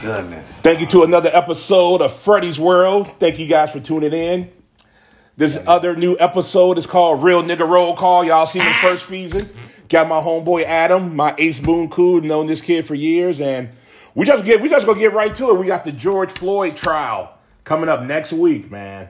goodness. Thank you to another episode of Freddy's World. Thank you guys for tuning in. This other new episode is called Real Nigga Roll Call. Y'all seen the first season. Got my homeboy Adam, my Ace Boone Cool, known this kid for years, and we just get we just gonna get right to it. We got the George Floyd trial coming up next week, man.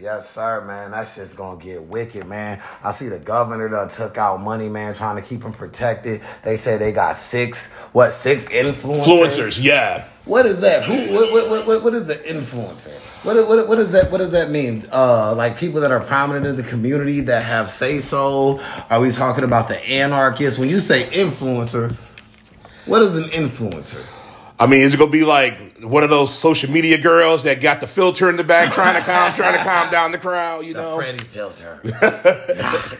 Yes, sir, man. That shit's gonna get wicked, man. I see the governor done took out money, man, trying to keep him protected. They say they got six, what, six influencers? Influencers, yeah. What is that? Who? What? What? What? What is the influencer? What? What? What does that? What does that mean? Uh, like people that are prominent in the community that have say so. Are we talking about the anarchists? When you say influencer, what is an influencer? I mean, is it gonna be like one of those social media girls that got the filter in the back, trying to calm, trying to calm down the crowd? You The know. Freddie filter.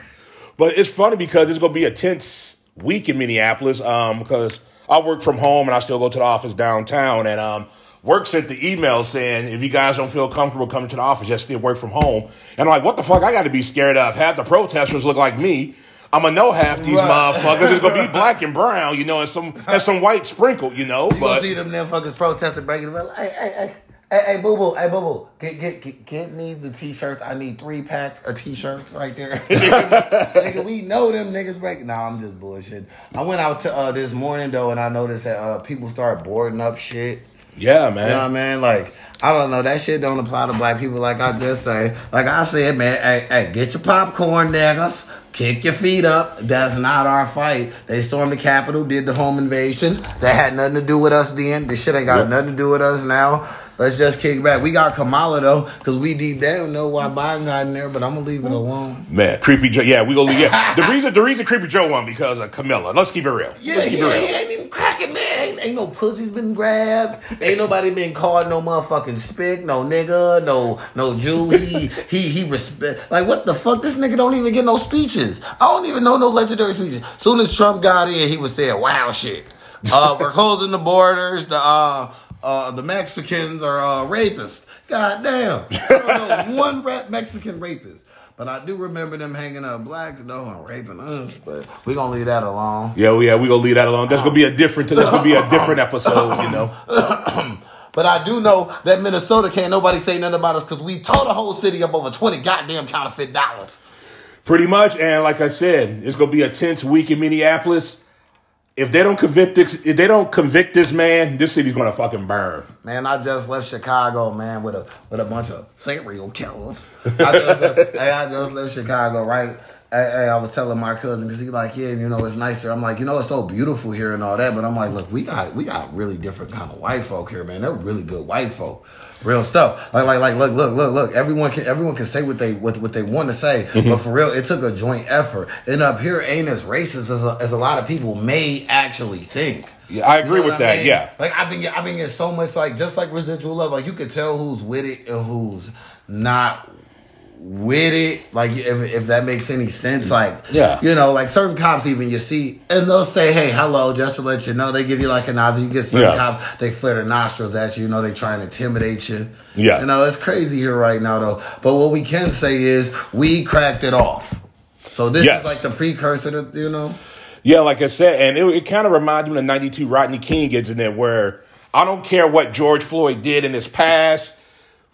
But it's funny because it's gonna be a tense week in Minneapolis. Um, because I work from home and I still go to the office downtown, and um, work sent the email saying if you guys don't feel comfortable coming to the office, just still work from home. And I'm like, what the fuck? I got to be scared of. Half the protesters look like me. I'm gonna know half these Right. motherfuckers. It's gonna be black and brown, you know, and some and some white sprinkled, you know. You gonna see them motherfuckers protesting, breaking the Hey, hey, hey. Hey, hey, boo boo, hey, boo boo, get, get, get, get me the t shirts. I need three packs of t shirts right there. nigga, we know them niggas break. Nah, I'm just bullshit. I went out to uh, this morning though, and I noticed that uh, people start boarding up shit. yeah, man. You know what I man. mean? Like, I don't know. That shit don't apply to black people. Like I just say, like I said, man, hey, hey, get your popcorn, niggas. Kick your feet up. That's not our fight. They stormed the Capitol, did the home invasion. That had nothing to do with us then. This shit ain't got Yep. nothing to do with us now. Let's just kick back. We got Kamala though, because we deep down know why Biden got in there, but I'm gonna leave it alone. Man, creepy Joe. Yeah, we gonna leave. yeah. The reason the reason creepy Joe won because of Kamala. Let's keep it real. Yeah, Let's keep yeah, it real. he ain't even cracking, man. Ain't, ain't no pussies been grabbed. Ain't nobody been called no motherfucking spick, no nigga, no no Jew. He he he respect. Like what the fuck? This nigga don't even get no speeches. I don't even know no legendary speeches. Soon as Trump got in, he was saying wow shit. Uh, we're closing the borders. The uh uh the Mexicans are uh rapists. God damn. I don't know one ra- Mexican rapist. But I do remember them hanging up blacks though and raping us. But we gonna leave that alone. Yeah, yeah, we gonna leave that alone. That's gonna be a different. That's gonna be a different episode. You know. But I do know that Minnesota can't nobody say nothing about us because we tore the whole city up over 20 goddamn counterfeit dollars. Pretty much, and like I said, it's gonna be a tense week in Minneapolis. If they don't convict this, if they don't convict this man, this city's gonna fucking burn. Man, I just left Chicago, man, with a with a bunch of serial killers. I just, left- hey, I just left Chicago, right? Hey, hey, I was telling my cousin because he's like, yeah, you know, it's nicer. I'm like, you know, it's so beautiful here and all that. But I'm like, look, we got we got really different kind of white folk here, man. They're really good white folk. Real stuff. Like, like, like, look, look, look, look. Everyone can, everyone can say what they, what, what they want to say, Mm-hmm. but for real, it took a joint effort. And up here ain't as racist as a, as a lot of people may actually think. Yeah, I agree You know with I that. mean? Yeah, Like I've been, I've been getting so much like just like residual love. Like you could tell who's with it and who's not with it. Like if if that makes any sense. Like Yeah. you know, like certain cops even you see and they'll say, "Hey, hello," just to let you know. They give you like a nod. You get some Yeah. cops, they flare their nostrils at you. You know, they try and intimidate you. Yeah. you know, it's crazy here right now though. But what we can say is we cracked it off. So this Yes. is like the precursor to you know. yeah. Like I said, and it, it kind of reminded me of '92 Rodney King gets in there, where I don't care what George Floyd did in his past,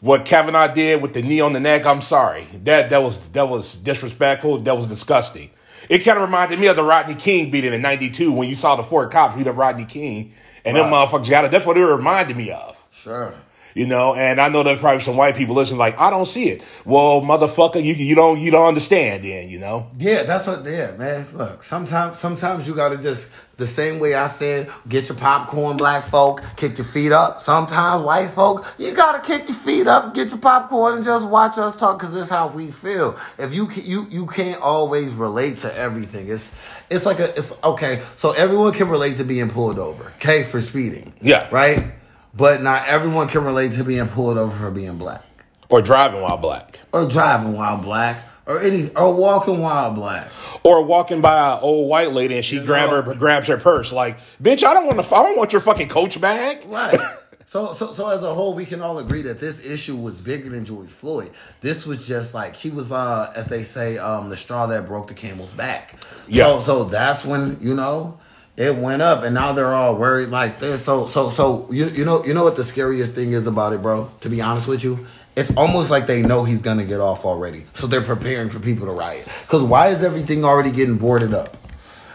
what Kavanaugh did with the knee on the neck. I'm sorry, that that was that was disrespectful. That was disgusting. It kind of reminded me of the Rodney King beating in '92 when you saw the four cops beat up Rodney King, and them motherfuckers got it. That's what it reminded me of. Sure. You know, and I know there's probably some white people listening, like, I don't see it. Well, motherfucker, you you don't you don't understand then, you know? Yeah, that's what. Yeah, man. Look, sometimes, sometimes you gotta just the same way I said, get your popcorn, black folk, kick your feet up. Sometimes white folk, you gotta kick your feet up, get your popcorn, and just watch us talk, cause this is how we feel. If you you you can't always relate to everything. It's it's like a it's okay. So everyone can relate to being pulled over, okay, for speeding. Yeah. right. But not everyone can relate to being pulled over for being black Or driving while black. or driving while black or any or walking while black. Or walking by an old white lady and she grab know. her grabs her purse, like, bitch, I don't want to I don't want your fucking coach bag. Right. So, so, so as a whole, we can all agree that this issue was bigger than George Floyd. This was just like he was, uh, as they say, um, the straw that broke the camel's back. Yeah. So, so that's when you know It went up, and now they're all worried like this. So, so, so you you know you know what the scariest thing is about it, bro? To be honest with you, it's almost like they know he's gonna get off already, so they're preparing for people to riot. Because why is everything already getting boarded up?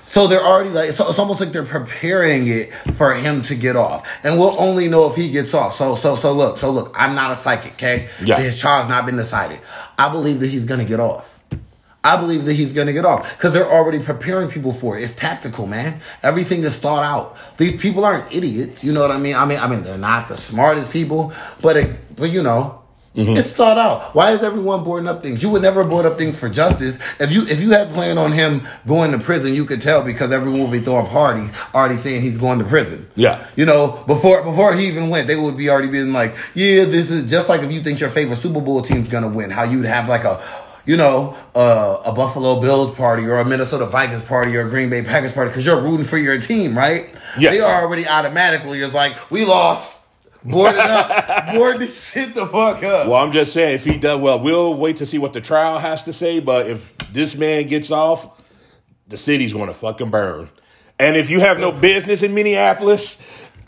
So they're already like, so it's almost like they're preparing it for him to get off, and we'll only know if he gets off. So, so, so look, so look, I'm not a psychic, okay? Yeah. His trial's not been decided. I believe that he's gonna get off. I believe that he's gonna get off because they're already preparing people for it. It's tactical, man. Everything is thought out. These people aren't idiots. You know what I mean? I mean, I mean, they're not the smartest people, but it, but you know. It's thought out. Why is everyone boarding up things? You would never board up things for justice. If you if you had planned on him going to prison, you could tell because everyone would be throwing parties, already saying he's going to prison. Yeah. You know, before before he even went, they would be already being like, yeah, this is just like if you think your favorite Super Bowl team's gonna win, how you'd have like a you know, uh, a Buffalo Bills party or a Minnesota Vikings party or a Green Bay Packers party because you're rooting for your team, right? Yes. They are already automatically is like, we lost. Board it up. Board this shit the fuck up. Well, I'm just saying, if he does well, we'll wait to see what the trial has to say. But if this man gets off, the city's going to fucking burn. And if you have no business in Minneapolis,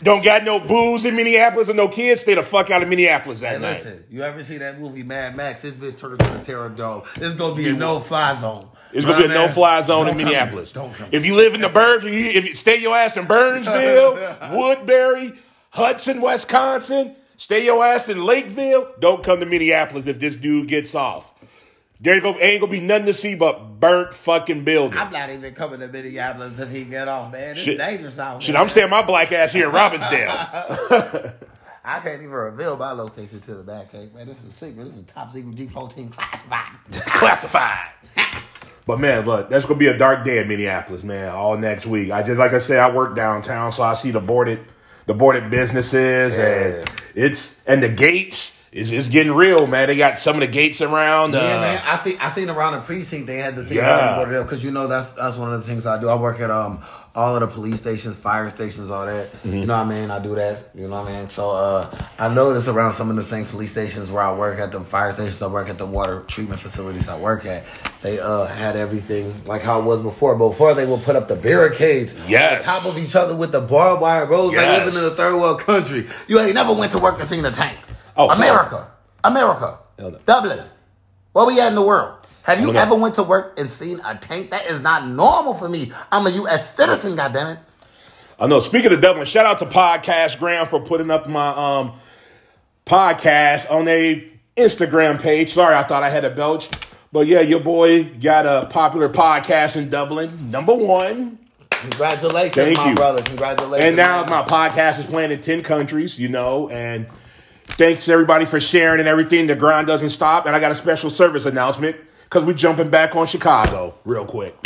don't got no booze in Minneapolis and no kids, stay the fuck out of Minneapolis that Hey, night. listen, you ever see that movie Mad Max? This bitch turned into a terror dog. This gonna be a no fly zone. It's gonna be a man? no-fly zone in Minneapolis. Don't come. If you live in the burbs, if you stay your ass in Burnsville, Woodbury, Hudson, Wisconsin, stay your ass in Lakeville. Don't come to Minneapolis if this dude gets off. There ain't gonna, ain't gonna be nothing to see but burnt fucking buildings. I'm not even coming to Minneapolis if he get off, man. It's Shit. dangerous out here. Shit. I'm staying my black ass here in Robbinsdale. I can't even reveal my location to the back cake, man. This is a secret. This is top secret G14 classified. classified. But man, look, that's gonna be a dark day in Minneapolis, man. All next week. I just like I said, I work downtown, so I see the boarded, the boarded businesses, and it's and the gates is is getting real, man. They got some of the gates around. Yeah, uh, man. I see. I seen around the precinct they had the thing Yeah. because you know that's that's one of the things I do. I work at um all of the police stations, fire stations, all that. Mm-hmm. You know what I mean? I do that. You know what I mean? So uh, I noticed around some of the same police stations where I work at, the fire stations I work at, the water treatment facilities I work at. They uh had everything like how it was before. But before they would put up the barricades Yes. on top of each other with the barbed wire roads. Like Yes. living in a third world country. You ain't never went to work and seen a tank. Oh. America, America, Dublin. Where we at in the world? Have you ever went to work and seen a tank? That is not normal for me. I'm a U.S. citizen, goddammit. I know. Speaking of Dublin, shout out to Podcast Graham for putting up my um podcast on a Instagram page. Sorry, I thought I had a belch, but yeah, your boy got a popular podcast in Dublin, number one. Congratulations, Thank my you. brother. Congratulations. And now man. my podcast is playing in 10 countries, you know, and thanks everybody for sharing and everything. The grind doesn't stop. And I got a special service announcement because we're jumping back on Chicago real quick.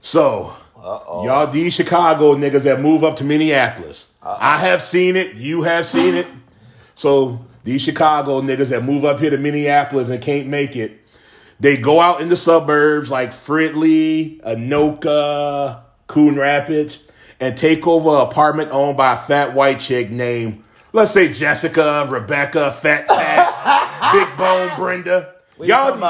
So, y'all, these Chicago niggas that move up to Minneapolis, I have seen it. You have seen it. So, these Chicago niggas that move up here to Minneapolis and can't make it, they go out in the suburbs like Fridley, Anoka, Coon Rapids, and take over an apartment owned by a fat white chick named, let's say Jessica, Rebecca, Fat Pat, Big Bone Brenda. What you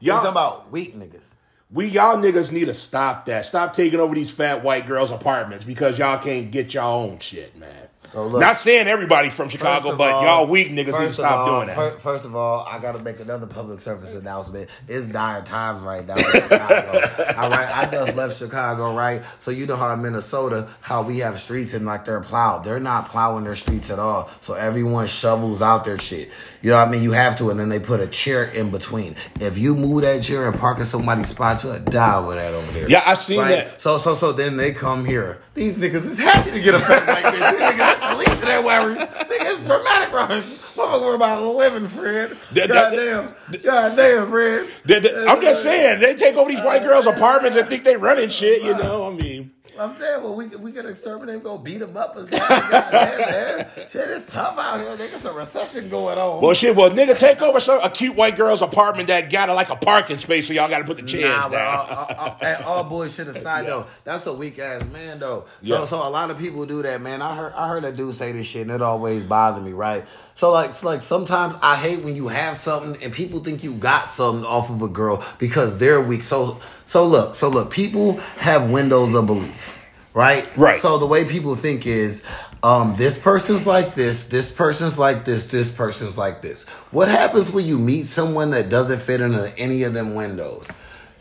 talking about? What you y'all, talking about weak niggas. we y'all niggas need to stop that. Stop taking over these fat white girls' apartments because y'all can't get y'all own shit, man. So look- not saying everybody from Chicago, but all- y'all weak niggas need to stop all- doing that. fir- First of all, I gotta make another public service announcement. It's dire times right now Chicago. all right, I just left Chicago, right? So you know how in Minnesota, how we have streets and like they're plowed. They're not plowing their streets at all. So everyone shovels out their shit. You know what I mean? You have to, and then they put a chair in between. If you move that chair and park in somebody's spot, you'll die with that over there. Yeah, I seen that. So so so then they come here. These niggas is happy to get a fat like this. These niggas police in their worries. Niggas dramatic runs. Motherfucker, we're about living, Fred. That- that- Goddamn. Goddamn, Fred. They- they- I'm uh, just saying, they take over these white girls' apartments and think they running shit, you know? I mean, I'm saying, well, we we could exterminate them, go beat them up or something. Goddamn, man. Shit, it's tough out here. Niggas, a recession going on. well, shit, well, nigga, take over some, a cute white girl's apartment that got a, like a parking space, so y'all got to put the chairs Nah, down. all, all, all, all bullshit aside though, that's a weak ass man though. Yeah. So so a lot of people do that, man. I heard I heard a dude say this shit and it always bothered me, right? So like like sometimes I hate when you have something and people think you got something off of a girl because they're weak. So so look, so look, people have windows of belief. right? Right. So the way people think is, um, this person's like this, this person's like this, this person's like this. What happens when you meet someone that doesn't fit into any of them windows?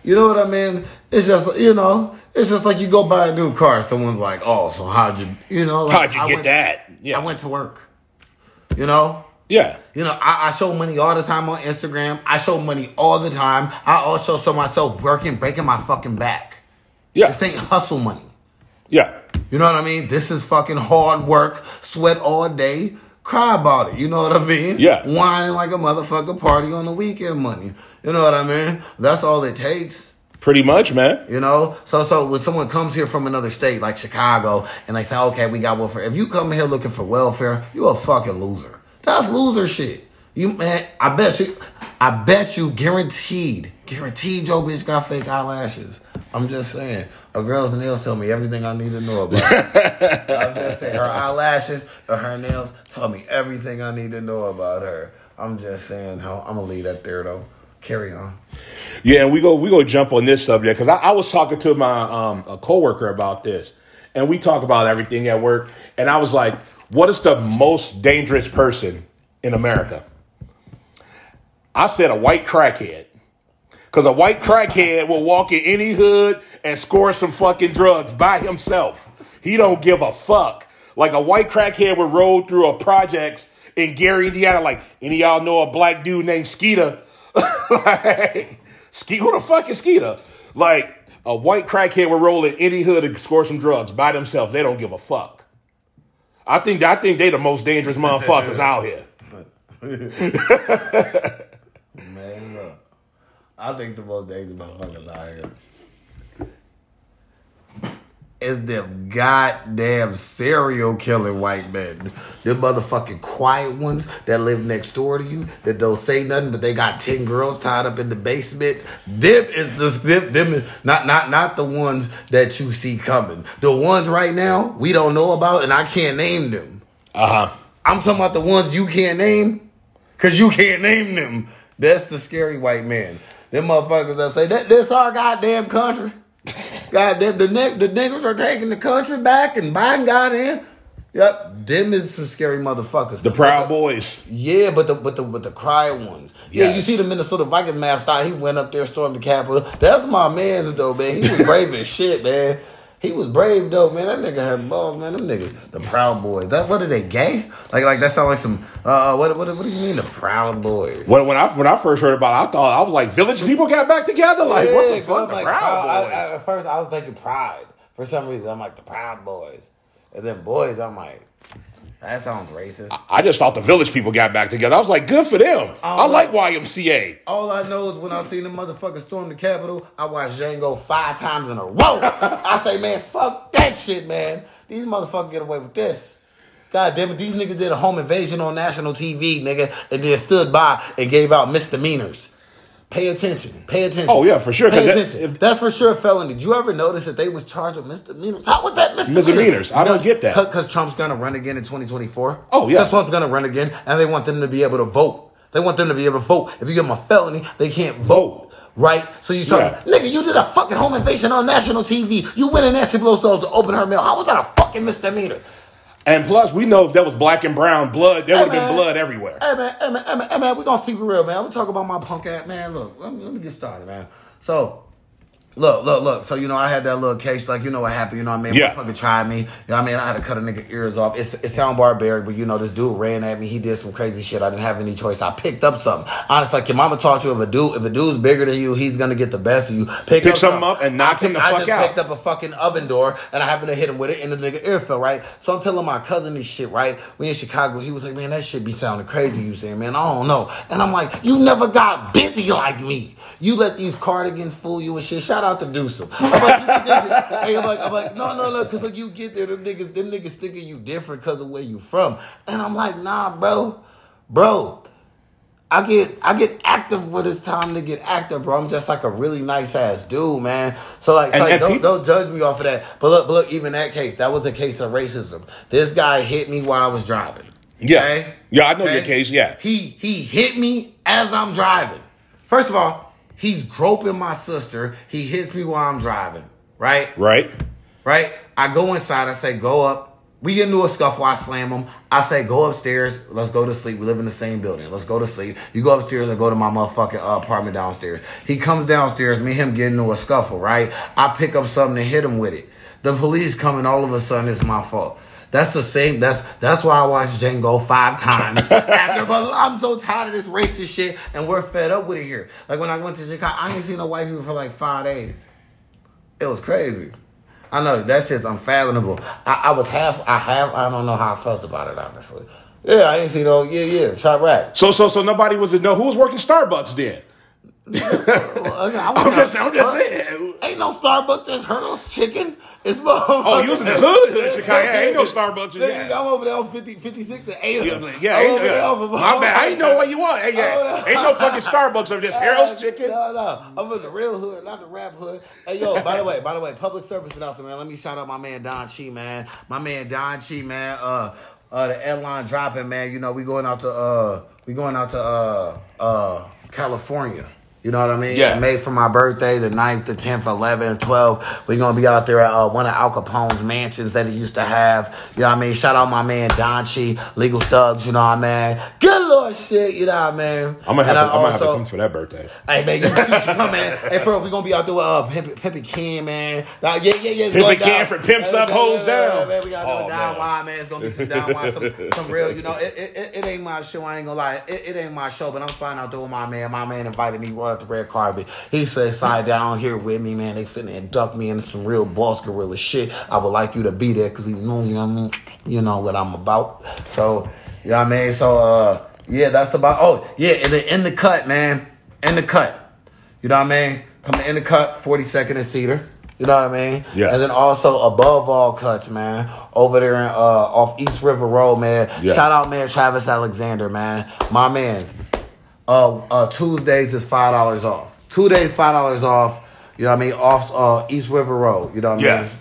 You know what I mean? It's just you know, it's just like you go buy a new car. Someone's like, "Oh, so how'd you, you know, like, How'd you I get went- that? Yeah. I went to work. You know, Yeah. you know, I, I show money all the time on Instagram. I show money all the time. I also show myself working, breaking my fucking back. Yeah. This ain't hustle money. Yeah. You know what I mean? This is fucking hard work, sweat all day, cry about it. You know what I mean? Yeah. Whining like a motherfucker party on the weekend money. You know what I mean? That's all it takes. Pretty much, man. You know, so so when someone comes here from another state like Chicago and they say, okay, we got welfare. If you come here looking for welfare, you a fucking loser. That's loser shit. You man, I bet you, I bet you, guaranteed, guaranteed, your bitch got fake eyelashes. I'm just saying, a girl's nails tell me everything I need to know about. her. I'm just saying, her eyelashes or her nails tell me everything I need to know about her. I'm just saying, how I'm gonna leave that there though. Carry on. Yeah, and we go we go jump on this subject because I, I was talking to my um, a coworker about this, and we talk about everything at work, and I was like, "What is the most dangerous person in America?" I said a white crackhead, because a white crackhead will walk in any hood and score some fucking drugs by himself. He don't give a fuck. Like a white crackhead would roll through a projects in Gary, Indiana. Like any of y'all know a black dude named Skeeter. like, Ske- who the fuck is Skeeter? Like a white crackhead would roll in any hood and score some drugs by themselves. They don't give a fuck. I think I think they the most dangerous motherfuckers out here. Man, look. I think the most dangerous motherfuckers out here is them goddamn serial killing white men. Them motherfucking quiet ones that live next door to you that don't say nothing, but they got ten girls tied up in the basement. Them is the them, them is not not not the ones that you see coming. The ones right now we don't know about, and I can't name them. Uh huh. I'm talking about the ones you can't name, cause you can't name them. That's the scary white man. Them motherfuckers that say that this our goddamn country. Goddamn, the ne- the niggas are taking the country back and Biden got in. Yep, them is some scary motherfuckers. The Proud Boys. Yeah, but the but the but the quiet ones. Yeah, you see the Minnesota Vikings mascot. He went up there, stormed the Capitol. That's my man's though, man. He was brave as shit, man. He was brave though, man. That nigga had balls, man. Them niggas, the Proud Boys. That what are they gay? Like like that sound like some. Uh, what what what do you mean the Proud Boys? When, when I when I first heard about it, I thought I was like, village people got back together. Like, what the Yeah, fuck? The like, Proud Proud- Boys. I- I- at first, I was thinking Pride. For some reason, I'm like the Proud Boys, and then boys, I'm like, that sounds racist. I just thought the village people got back together. I was like, good for them. I like YMCA. All I know is when I seen the motherfucker storm the Capitol, I watched Django five times in a row. I say, man, fuck that shit, man. These motherfuckers get away with this. God damn it, these niggas did a home invasion on national TV, nigga, and then stood by and gave out misdemeanors. Pay attention. Pay attention. Oh, yeah, for sure, Pay 'cause that- attention. if- That's for sure a felony. Did you ever notice that they was charged with misdemeanors? How was that misdemeanors? Misdemeanors. I don't get that. Because Trump's gonna run again in 2024. Oh, yeah. Because Trump's gonna run again, and they want them to be able to vote. They want them to be able to vote. If you give them a felony, they can't vote. Right? So you try Yeah. nigga, you did a fucking home invasion on national TV. You went in Nancy Pelosi's to open her mail. How was that a fucking misdemeanor? And plus, we know if that was black and brown blood, there would have been blood everywhere. Hey man, hey man, hey man, hey man, we gonna keep it real, man. I'm gonna talk about my punk ass man. Look, let me, let me get started, man. So, look, look, look. So you know, I had that little case, like you know what happened. You know what I mean? Yeah. Fucking tried me. You know what I mean? I had to cut a nigga ears off. It's it sound barbaric, but you know, this dude ran at me. He did some crazy shit. I didn't have any choice. I picked up something. Honestly, like your mama taught you if a dude, if a dude's bigger than you, he's gonna get the best of you. Pick, Pick something up and knock I him the I fuck just out. picked up a fucking oven door and I happened to hit him with it and the nigga ear fell, right? So I'm telling my cousin this shit, right? We in Chicago, he was like, man, that shit be sounding crazy, you saying, man, I don't know. And I'm like, you never got busy like me. You let these cardigans fool you and shit. Shout out to Deucem. I'm like, you hey, I'm like, I'm like, no, no, no, because like you get there, them niggas, them niggas thinking you different because of where you from. And I'm like, nah, bro, bro. I get I get active when it's time to get active, bro. I'm just like a really nice ass dude, man. So like, And- like don't, peop- don't judge me off of that. But look, but look, even that case, that was a case of racism. This guy hit me while I was driving. Yeah. Yeah, I know your case, yeah. He he hit me as I'm driving. First of all, he's groping my sister. He hits me while I'm driving. Right? Right? Right? I go inside. I say, go up. We get into a scuffle. I slam him. I say, go upstairs. Let's go to sleep. We live in the same building. Let's go to sleep. You go upstairs and go to my motherfucking uh, apartment downstairs. He comes downstairs. Me and him get into a scuffle, right? I pick up something and hit him with it. The police come and all of a sudden it's my fault. That's the same. That's that's why I watched Django five times. After, but I'm so tired of this racist shit, and we're fed up with it here. Like when I went to Chicago, I ain't seen no white people for like five days. It was crazy. I know that shit's unfathomable. I, I was half. I have. I don't know how I felt about it honestly. Yeah, I ain't seen no. Yeah, yeah. Shot rack. So so so nobody was to know who was working Starbucks then. I'm I'm just I'm just saying. Ain't no Starbucks. There's Harold's Chicken. It's my Oh, you was in the hood in Chicago. Yeah, ain't no Starbucks in there. I'm over there on 50, 56 and 8. Yeah, yeah, I'm ain't, over there yeah. off of- my bad. I ain't know what you want. Hey, yeah. Ain't no fucking Starbucks over this Harold's Chicken. No, no. I'm in the real hood, not the rap hood. Hey, yo, by the way, by the way, public service announcement, man. Let me shout out my man Don Chi, man. My man Don Chi, man. Uh, uh, the airline dropping, man. You know, we going out to uh, we going out to uh, uh, California. You know what I mean? Yeah. Made for my birthday, the 9th, the 10th, 11th, 12th. We're going to be out there at uh, one of Al Capone's mansions that he used to have. You know what I mean? Shout out my man Don Chi, Legal Thugs, you know what I mean? Good Lord shit, you know what I mean? I'm gonna have, to, gonna have to come for that birthday. Hey man, you, you should come man. Hey, for real, we gonna be out there with uh, Pimp, Pimpy Ken, man. Nah, yeah, yeah, yeah. it's Pimpy Ken for Pimps Up, Hoes Down. Man, we got to Oh, do a down wine, man. It's gonna be some down wine, some, some real. You know, it, it, it, it ain't my show. I ain't gonna lie. It, it ain't my show, but I'm flying out there with my man. My man invited me right up the red carpet. He said, "Sign down here with me, man. They finna induct me into some real boss gorilla shit. I would like you to be there because you know, you know, what I mean? you know what I'm about. So, you know what I mean. So, uh, yeah, that's about. Oh, yeah, and then in the cut, man, in the cut. You know what I mean? Coming in the cut, 42nd and Cedar. You know what I mean? Yeah. And then also above all cuts, man, over there in, uh, off East River Road, man. Yeah. Shout out, man, Travis Alexander, man. My man's. Uh, uh, Tuesdays is five dollars off. Two days, five dollars off. You know what I mean? Off uh, East River Road. You know what I Yeah. mean?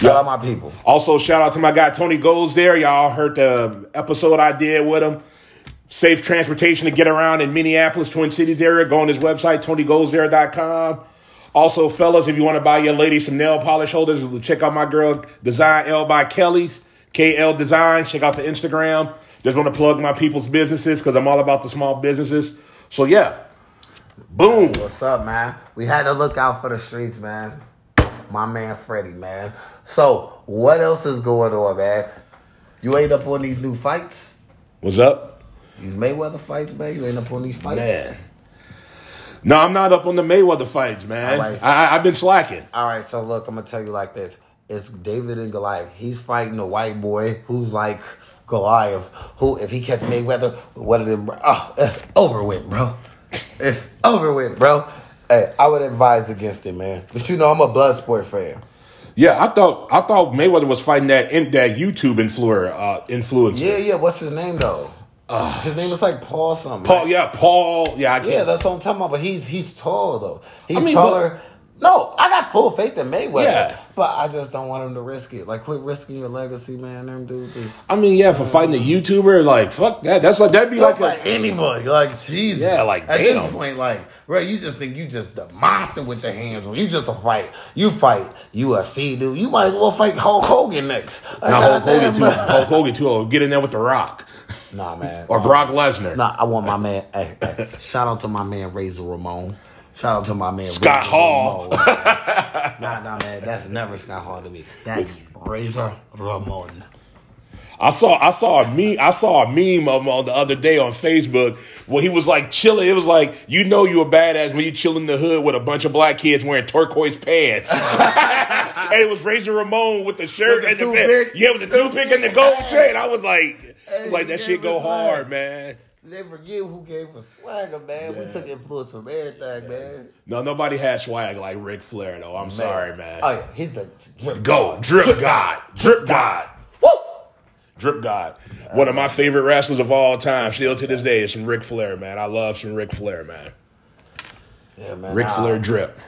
Shout out my people. Also, shout out to my guy Tony Goes there. Y'all heard the episode I did with him. Safe transportation to get around in Minneapolis, Twin Cities area. Go on his website, TonyGoesThere.com. Also, fellas, if you want to buy your lady some nail polish holders, check out my girl Design L by Kelly's, KL Design. Check out the Instagram. Just want to plug my people's businesses because I'm all about the small businesses. So, yeah. Boom. What's up, man? We had to look out for the streets, man. My man Freddie, man. So, what else is going on, man? You ain't up on these new fights? What's up? These Mayweather fights, man? You ain't up on these fights? Man. No, I'm not up on the Mayweather fights, man. Right. I, I, I've been slacking. All right, so look, I'm gonna tell you like this: it's David and Goliath. He's fighting a white boy who's like Goliath. Who, if he catch Mayweather, what of them? Oh, it's over with, bro. It's over with, bro. Hey, I would advise against it, man. But you know, I'm a blood sport fan. Yeah, I thought I thought Mayweather was fighting that in, that YouTube influencer uh, influencer. Yeah, yeah. What's his name though? his name is like Paul something. Paul. right? Yeah, Paul. Yeah, I can't. Yeah, that's what I'm talking about. But he's he's tall though. He's I mean, taller. No, I got full faith in Mayweather. Yeah. But I just don't want him to risk it. Like quit risking your legacy, man. Them dudes I mean, yeah, for mm. fighting a YouTuber, like fuck that. That's like that'd be like, like a, anybody. Like Jesus. Yeah, like, at damn. this point, like, bro, you just think you just the monster with the hands. When you just a fight, you fight UFC, dude. You might as well fight Hulk Hogan next. Like, Hulk Hogan too. Hulk Hogan too. Oh, get in there with the Rock Nah, man. or Brock Lesnar. Nah, I want my man. Hey, hey, shout out to my man Razor Ramon. Shout out to my man Scott Razor Hall. Nah, nah, man. That's never Scott Hall to me. That's Razor Ramon. I saw I saw a meme I saw a meme of on the other day on Facebook where he was like chilling. It was like you know you a badass when you chill in the hood with a bunch of black kids wearing turquoise pants. and it was Razor Ramon with the shirt With the and the pants. Yeah, with the toothpick and the gold chain. I was like, Hey, like that shit go hard, man. They forget who gave us swagger, man. We took influence from everything, man. No, nobody had swag like Ric Flair though. I'm sorry, man. Oh yeah, he's the drip Go, god. drip god, drip god. Woo! Drip God. One of my favorite wrestlers of all time, still to this day, is some Ric Flair, man. I love some Ric Flair, man. Yeah, man. Ric. Flair drip.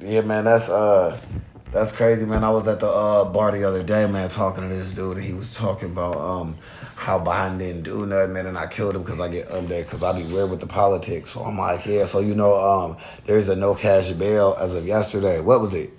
Yeah, man, that's uh that's crazy, man. I was at the uh bar the other day, man, talking to this dude, and he was talking about um how Biden didn't do nothing, man, and I killed him because I get um because I be weird with the politics. So I'm like, yeah, so you know, um, there's a no cash bail as of yesterday. What was it?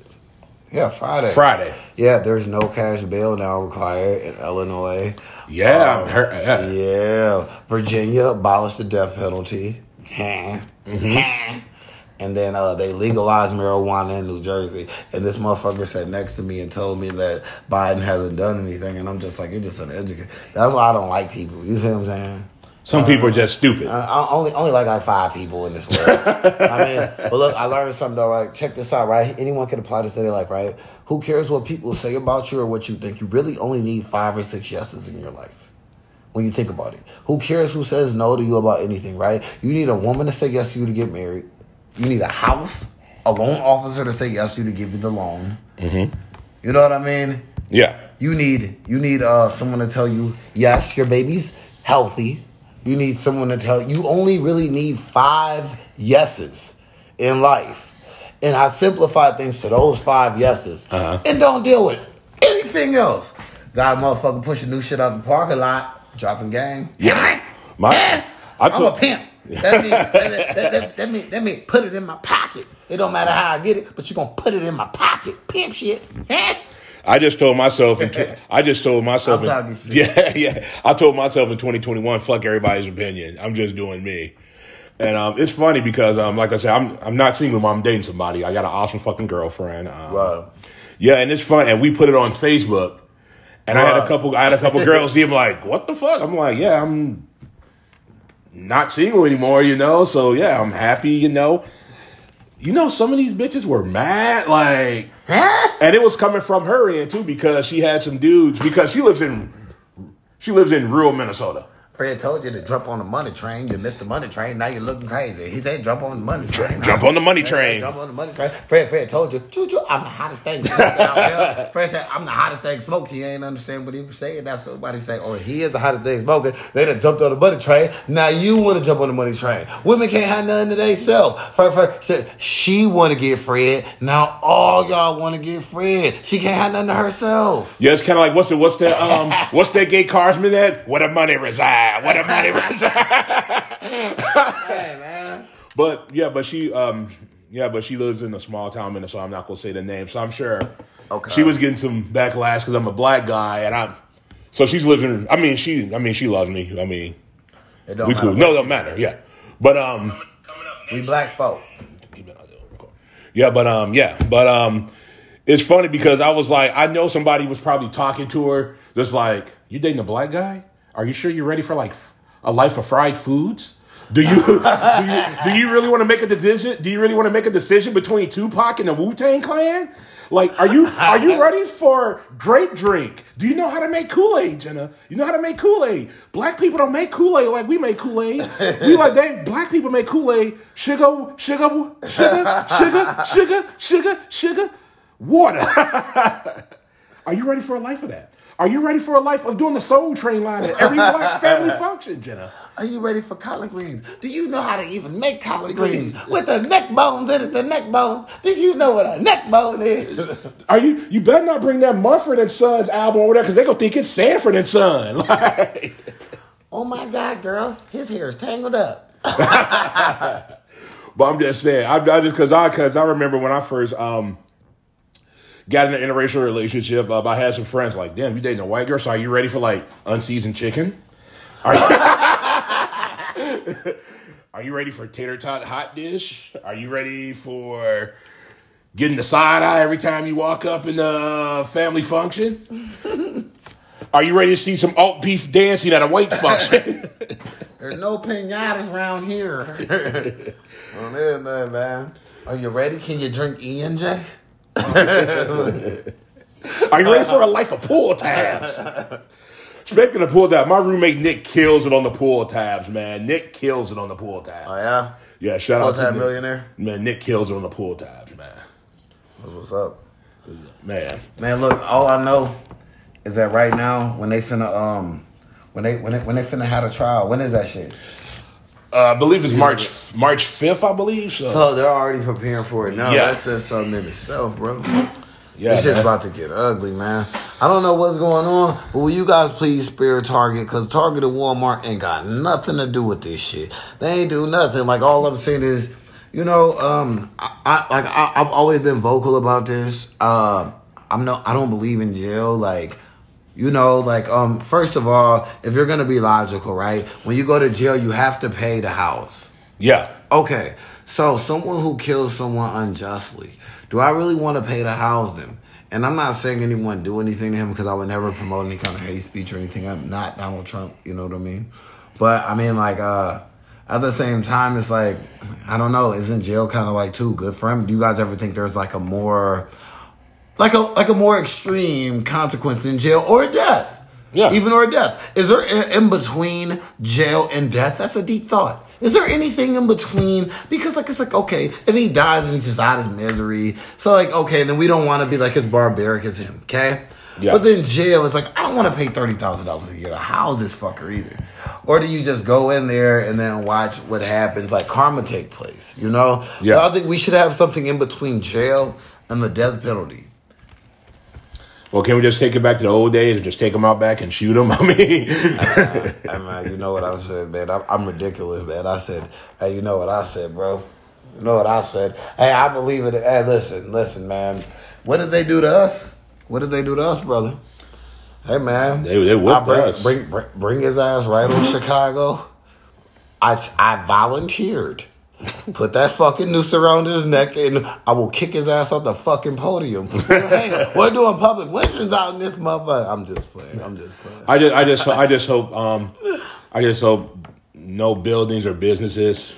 Yeah, Friday. Friday. Yeah, there's no cash bail now required in Illinois. Yeah, Um, her- yeah. Yeah, Virginia abolished the death penalty. Mm-hmm. And then uh, they legalized marijuana in New Jersey. And this motherfucker sat next to me and told me that Biden hasn't done anything. And I'm just like, you're just an uneducated. That's why I don't like people. You see what I'm saying? Some people are just stupid. I, I only only like like five people in this world. I mean, but look, I learned something though. Right, check this out. Right, anyone can apply this to their life. Right, who cares what people say about you or what you think? You really only need five or six yeses in your life. When you think about it, who cares who says no to you about anything? Right, you need a woman to say yes to you to get married. You need a house, a loan officer to say yes to you to give you the loan. Mm-hmm. You know what I mean? Yeah. You need you need uh someone to tell you yes, your baby's healthy. You need someone to tell you only really need five yeses in life. And I simplify things to those five yeses Uh-huh. and don't deal with anything else. Got a motherfucker pushing new shit out the parking lot, dropping game. Yeah. My, I I'm a pimp. That mean, that, that, that, that, mean, that mean put it in my pocket. It don't matter how I get it, but you're gonna put it in my pocket. Pimp shit. I just told myself. In tw- I just told myself. In- yeah, yeah. I told myself in 2021, fuck everybody's opinion. I'm just doing me. And um, it's funny because, um, like I said, I'm I'm not single. but I'm dating somebody. I got an awesome fucking girlfriend. Um, Wow. Yeah, and it's fun. And we put it on Facebook. And I had a couple. I had a couple girls be like, "What the fuck?" I'm like, "Yeah, I'm not single anymore." You know. So yeah, I'm happy. You know. You know, some of these bitches were mad, like, Huh? and it was coming from her end too because she had some dudes because she lives in she lives in rural Minnesota. Fred told you to jump on the money train. You missed the money train. Now you're looking crazy. He said jump on the money train. Jump on the money Fred said, train. Jump on the money train. Fred, Fred told you, choo choo, I'm the hottest thing. Fred said, I'm the hottest thing smoking. He ain't understand what he was saying. That's somebody say, oh, he is the hottest thing smoking. They done jumped on the money train. Now you want to jump on the money train. Women can't have nothing to themselves. Fred, Fred said, she want to get Fred. Now all y'all want to get Fred. She can't have nothing to herself. Yeah, it's kind of like what's the what's that um what's that gay carsman that where the money reside, where the money reside. Hey, man. But yeah, but she um yeah, but she lives in a small town Minnesota. I'm not gonna say the name, so I'm sure Okay. she was getting some backlash because I'm a black guy and I'm. So she's living. I mean, she. I mean, she loves me. I mean, It don't we cool. No, she- don't matter. Yeah, but um, We black folk. yeah, but um, yeah, but um, it's funny because I was like, I know somebody was probably talking to her, just like, you dating a black guy? Are you sure you're ready for like a life of fried foods? Do you do you do you really want to make a decision? Do you really want to make a decision between Tupac and the Wu Tang Clan? Like, are you are you ready for grape drink? Do you know how to make Kool Aid, Jenna? You know how to make Kool Aid. Black people don't make Kool Aid like we make Kool Aid. We like they black people make Kool Aid. Sugar, sugar, sugar, sugar, sugar, sugar, sugar, water. Are you ready for a life of that? Are you ready for a life of doing the Soul Train line at every black family function, Jenna? Are you ready for collard greens? Do you know how to even make collard greens with the neck bones in it? The neck bone. Did you know what a neck bone is? Are you? You better not bring that Mumford and Sons album over there because they gonna think it's Sanford and Son. Like, oh my God, girl, his hair is tangled up. but I'm just saying, I, I just because I because I remember when I first um got in an interracial relationship, uh, I had some friends like, "Damn, you dating a white girl? So are you ready for like unseasoned chicken? Are you, are you ready for tater tot hot dish? Are you ready for getting the side eye every time you walk up in the family function? Are you ready to see some alt beef dancing at a white function? There's no pinatas around here. oh, there's man. Are you ready? Can you drink E and J? Are you ready for a life of pool tabs? Speaking of pool tabs, my roommate Nick kills it on the pool tabs, man. Nick kills it on the pool tabs. Oh yeah, Yeah, shout out to multi Nick. millionaire. Man, Nick kills it on the pool tabs, man. What's up? Man. Man, look, all I know is that right now, when they finna um, when they when they when they finna have a trial, when is that shit? Uh, I believe it's March March 5th, I believe. So, So they're already preparing for it now. Yeah. That says something in itself, bro. yeah, this shit's about to get ugly, man. I don't know what's going on, but will you guys please spare Target? Because Target and Walmart ain't got nothing to do with this shit. They ain't do nothing. Like, all I'm saying is, You know, um, I, I like I, I've always been vocal about this. Uh, I'm no, I don't believe in jail. Like, you know, like um, first of all, if you're gonna be logical, right? When you go to jail, you have to pay the house. Yeah. Okay, so someone who kills someone unjustly, do I really want to pay to house them? And I'm not saying anyone do anything to him because I would never promote any kind of hate speech or anything. I'm not Donald Trump, you know what I mean? But I mean, like, uh, at the same time, it's like, I don't know, isn't jail kind of like too good for him? Do you guys ever think there's like a more, like a like a more extreme consequence than jail or death? Yeah. Even or death. Is there in, between jail and death? That's a deep thought. Is there anything in between? Because like it's like okay, if he dies and he's just out of misery, so like okay, then we don't want to be like as barbaric as him, okay? Yeah. But then jail is like I don't want to pay thirty thousand dollars a year to house this fucker either. Or do you just go in there and then watch what happens, like karma take place? You know? Yeah. But I think we should have something in between jail and the death penalty. Well, can we just take it back to the old days and just take them out back and shoot them? I mean, hey man, you know what I said, man. I'm, I'm ridiculous, man. I said, hey, you know what I said, bro. You know what I said. Hey, I believe it. Hey, listen, listen, man. What did they do to us? What did they do to us, brother? Hey, man. They- they whipped bring, us. Bring, bring, bring his ass right on Chicago. I, I volunteered. Put that fucking noose around his neck and I will kick his ass off the fucking podium. hey, we're doing public lynchings out in this motherfucker. I'm just playing. I'm just playing. I just, I just, I just hope, um, I just hope no buildings or businesses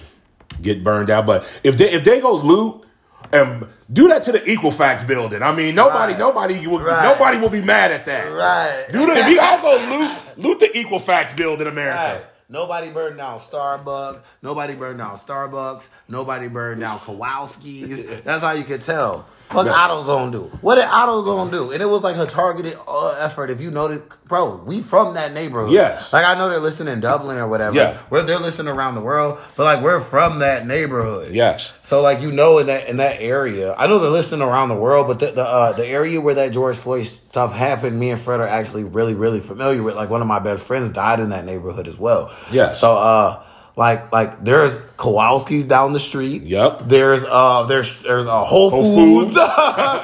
get burned out. But if they, if they go loot and do that to the Equifax building, I mean, nobody, Right. nobody, will, Right. nobody will be mad at that. Right. Do that if you all go loot, loot the Equal Equifax building, America. Right. Nobody burned down Starbucks. Nobody burned down Starbucks. Nobody burned down Kowalski's. That's how you could tell. What Yeah. AutoZone do? What did AutoZone do? And it was like a targeted uh, effort. If you notice, bro, we from that neighborhood. Yes. Like I know they're listening in Dublin or whatever. Yeah. Where they're listening around the world, but like we're from that neighborhood. Yes. So like you know in that in that area, I know they're listening around the world, but the the, uh, the area where that George Floyd stuff happened, me and Fred are actually really really familiar with. Like one of my best friends died in that neighborhood as well. Yes. So uh, like like there's Kowalski's down the street. Yep. There's uh there's there's a Whole Whole Foods.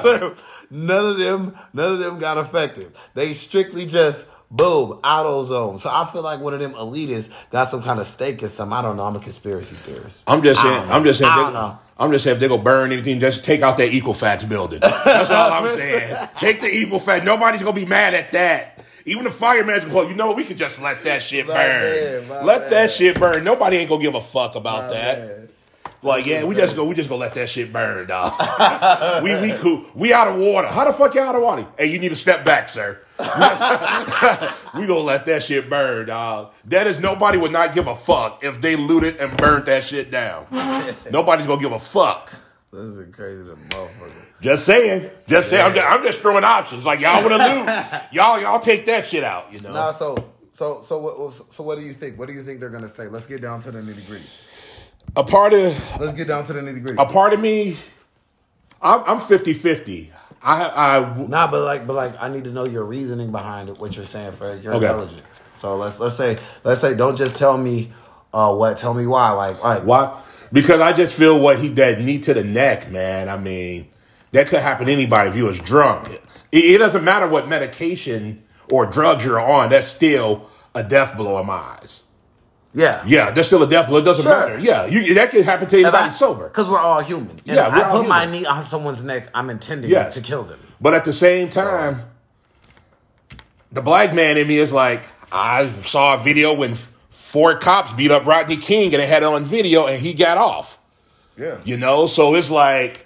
Foods. none of them none of them got affected. They strictly just. Boom, AutoZone. So I feel like one of them elitists got some kind of stake in some. I don't know. I'm a conspiracy theorist. I'm just saying. I'm just saying. I don't know. I'm just saying if they go burn anything, just take out that Equifax building. That's all I'm saying. Take the Equifax. Nobody's gonna be mad at that. Even the fireman's gonna go, you know what, we could just let that shit burn. man, let man. that shit burn. Nobody ain't gonna give a fuck about My that. man. Like, yeah, we just go, we just gonna let that shit burn, dog. we we cool. We out of water. How the fuck you out of water? Hey, you need to step back, sir. we gonna let that shit burn, dog. That is nobody would not give a fuck if they looted and burnt that shit down. Nobody's gonna give a fuck. This is crazy, the motherfucker. Just saying. Just saying. I'm just, I'm just throwing options. Like y'all want to lose. y'all y'all take that shit out. You know. Nah, so so so what so what do you think? What do you think they're gonna say? Let's get down to the nitty gritty. a part of Let's get down to the nitty gritty. a part of me, I'm I'm 50-50. I I Nah, but like, but like, I need to know your reasoning behind it. What you're saying, Fred. You're Okay. intelligent. So let's let's say let's say don't just tell me uh what. Tell me why. Like, like Why? Because I just feel what he that knee to the neck, man. I mean, that could happen to anybody if you was drunk. It, it doesn't matter what medication or drugs you're on. That's still a death blow in my eyes. yeah, Yeah, that's still a death blow. It doesn't Sure. matter. Yeah, you, that could happen to anybody sober. Because we're all human. And Yeah, I put my knee on someone's neck. I'm intending Yes. to kill them. But at the same time, the black man in me is like, I saw a video when four cops beat up Rodney King and they had it on video and he got off. Yeah. You know, so it's like,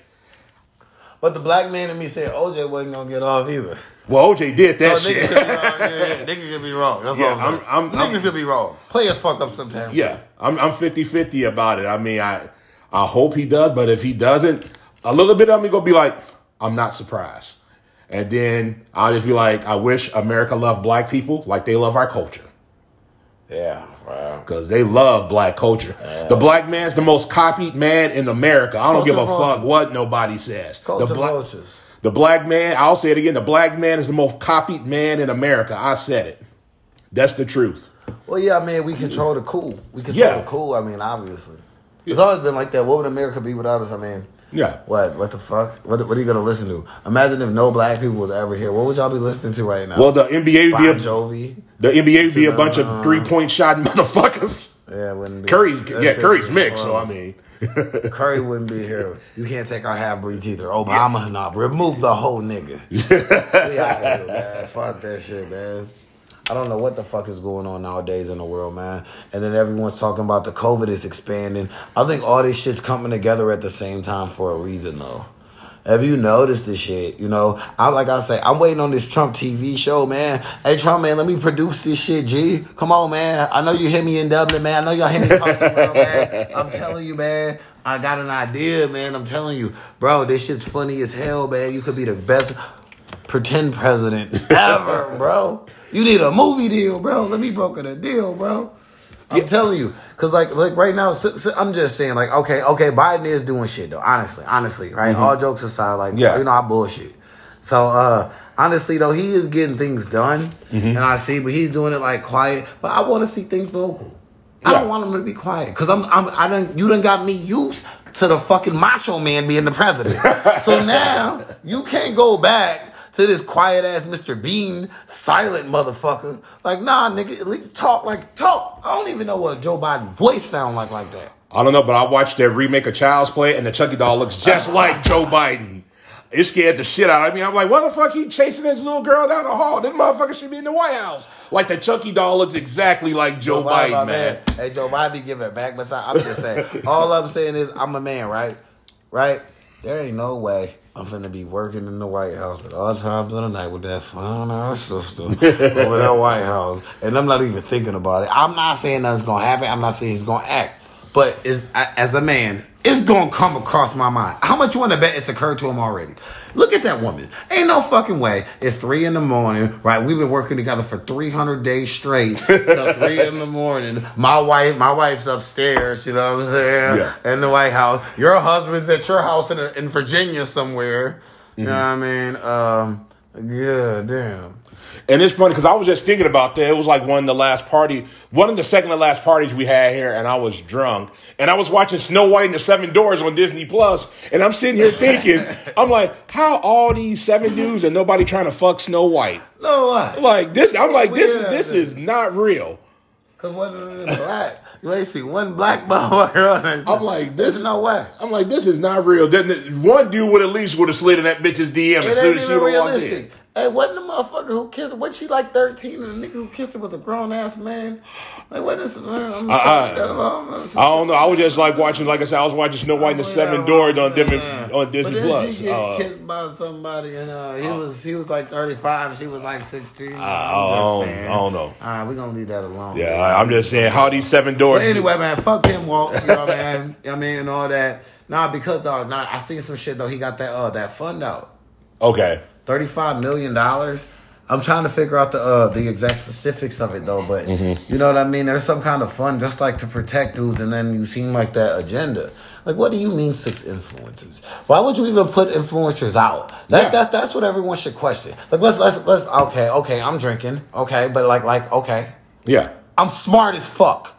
But the black man in me said OJ wasn't gonna get off either. well, OJ did that So niggas shit. could be wrong. Yeah, yeah. Niggas could be wrong. That's Yeah, all I'm, I'm- I'm- Niggas I'm- could be wrong. Players fuck up sometimes. Yeah, I'm I'm 50-50 about it. I mean, I I hope he does, but if he doesn't, a little bit of me gonna be like, I'm not surprised. And then I'll just be like, I wish America loved black people like they love our culture. Yeah. Wow. Because they love black culture. The black man's the most copied man in America. I don't give a Culture fuck what nobody says. Culture the, black, vultures. the black man, I'll say it again, the black man is the most copied man in America. I said it. That's the truth. Well, yeah, I mean, we control the cool. We control Yeah. the cool. I mean, obviously. It's always been like that. What would America be without us? I mean, Yeah. what? What the fuck? What, what are you gonna listen to? Imagine if no black people was ever here. What would y'all be listening to right now? Well, the NBA would be Bon a, Jovi. the NBA would be a bunch of three point shot motherfuckers. Yeah, wouldn't be. Curry's That yeah, Curry's mixed. So I mean, Curry wouldn't be here. You can't take our half breeds either. Obama, nah, remove the whole nigga. we out here, man. Fuck that shit, man. I don't know what the fuck is going on nowadays in the world, man. And then everyone's talking about the COVID is expanding. I think all this shit's coming together at the same time for a reason, though. Have you noticed this shit? You know, I like I say, I'm waiting on this Trump TV show, man. Hey, Trump, man, let me produce this shit, G. Come on, man. I know you hit me in Dublin, man. I know y'all hit me in Portugal, man. I'm telling you, man. I got an idea, man. I'm telling you, bro. This shit's funny as hell, man. You could be the best pretend president ever, bro. You need a movie deal, bro. Let me broker the deal, bro. I'm telling you, cause like like right now, so, so I'm just saying like okay, okay, Biden is doing shit though. Honestly, honestly, right? All jokes aside, like Yeah. you know, I bullshit. So uh honestly though, he is getting things done, and I see, but he's doing it like quiet. But I want to see things vocal. I don't want him to be quiet because I'm I'm I done you done got me used to the fucking macho man being the president. so now you can't go back to this quiet ass Mr. Bean silent motherfucker. Like nah, nigga, at least talk like talk. I don't even know what Joe Biden's voice sound like like that. I don't know, but I watched their remake of Child's Play, and the Chucky doll looks just like Joe Biden. It scared the shit out of me. I'm like, what the fuck? He chasing this little girl down the hall. This motherfucker should be in the White House. Like the Chucky doll looks exactly like Joe, Biden, my man. Hey, Joe Biden be giving it back, but I'm just saying. all I'm saying is I'm a man, right? Right? There ain't no way I'm finna be working in the White House at all times of the night with that fine ass sister over that White House, and I'm not even thinking about it. I'm not saying nothing's gonna happen. I'm not saying he's gonna act, but is as a man, it's gonna come across my mind. How much you wanna bet it's occurred to him already? Look at that woman. Ain't no fucking way. It's three in the morning, right? We've been working together for 300 days straight. Till three in the morning. My wife, my wife's upstairs. You know what I'm saying? Yeah. In the White House. Your husband's at your house in, in Virginia somewhere. You know what I mean? Um, yeah, damn. And it's funny because I was just thinking about that. It was like one of the last party, one of the second to last parties we had here, and I was drunk, and I was watching Snow White and the Seven Doors on Disney Plus, and I'm sitting here thinking, I'm like, how all these seven dudes and nobody trying to fuck Snow White? No, what? Like this, I'm like, this is this is not real. Because one of them is black. You ain't see one black motherfucker on. I'm like, this- There's no way. I'm like, this is not real. Then the- one dude would at least would have slid in that bitch's DM It as soon as she would have walked in. Hey, wasn't the motherfucker who kissed her? Wasn't she like 13 and the nigga who kissed her was a grown ass man? Like, what is. I'm that alone. I don't know. I was just like watching, like I said, I was watching Snow White and the Seven Doors on, Disney on Disney but then Plus. She get Uh, kissed by somebody, and uh, he was he was like 35, she was like 16. I'm I don't- I don't know. All right, we're gonna leave that alone. yeah, I- I'm just saying, how these Seven Doors. But anyway, man, fuck him, Walt. You know what I mean? I mean, and all that. Nah, because dog, nah, I seen some shit though. He got that uh that fund out, Okay. Thirty five million dollars. I'm trying to figure out the uh, the exact specifics of it though, but Mm-hmm. you know what I mean. There's some kind of fund just like to protect dudes, and then you seem like that agenda. Like, what do you mean six influencers? Why would you even put influencers out? That's Yeah. that's that's what everyone should question. Like, let's let's let's okay okay I'm drinking okay, but like like okay Yeah. I'm smart as fuck.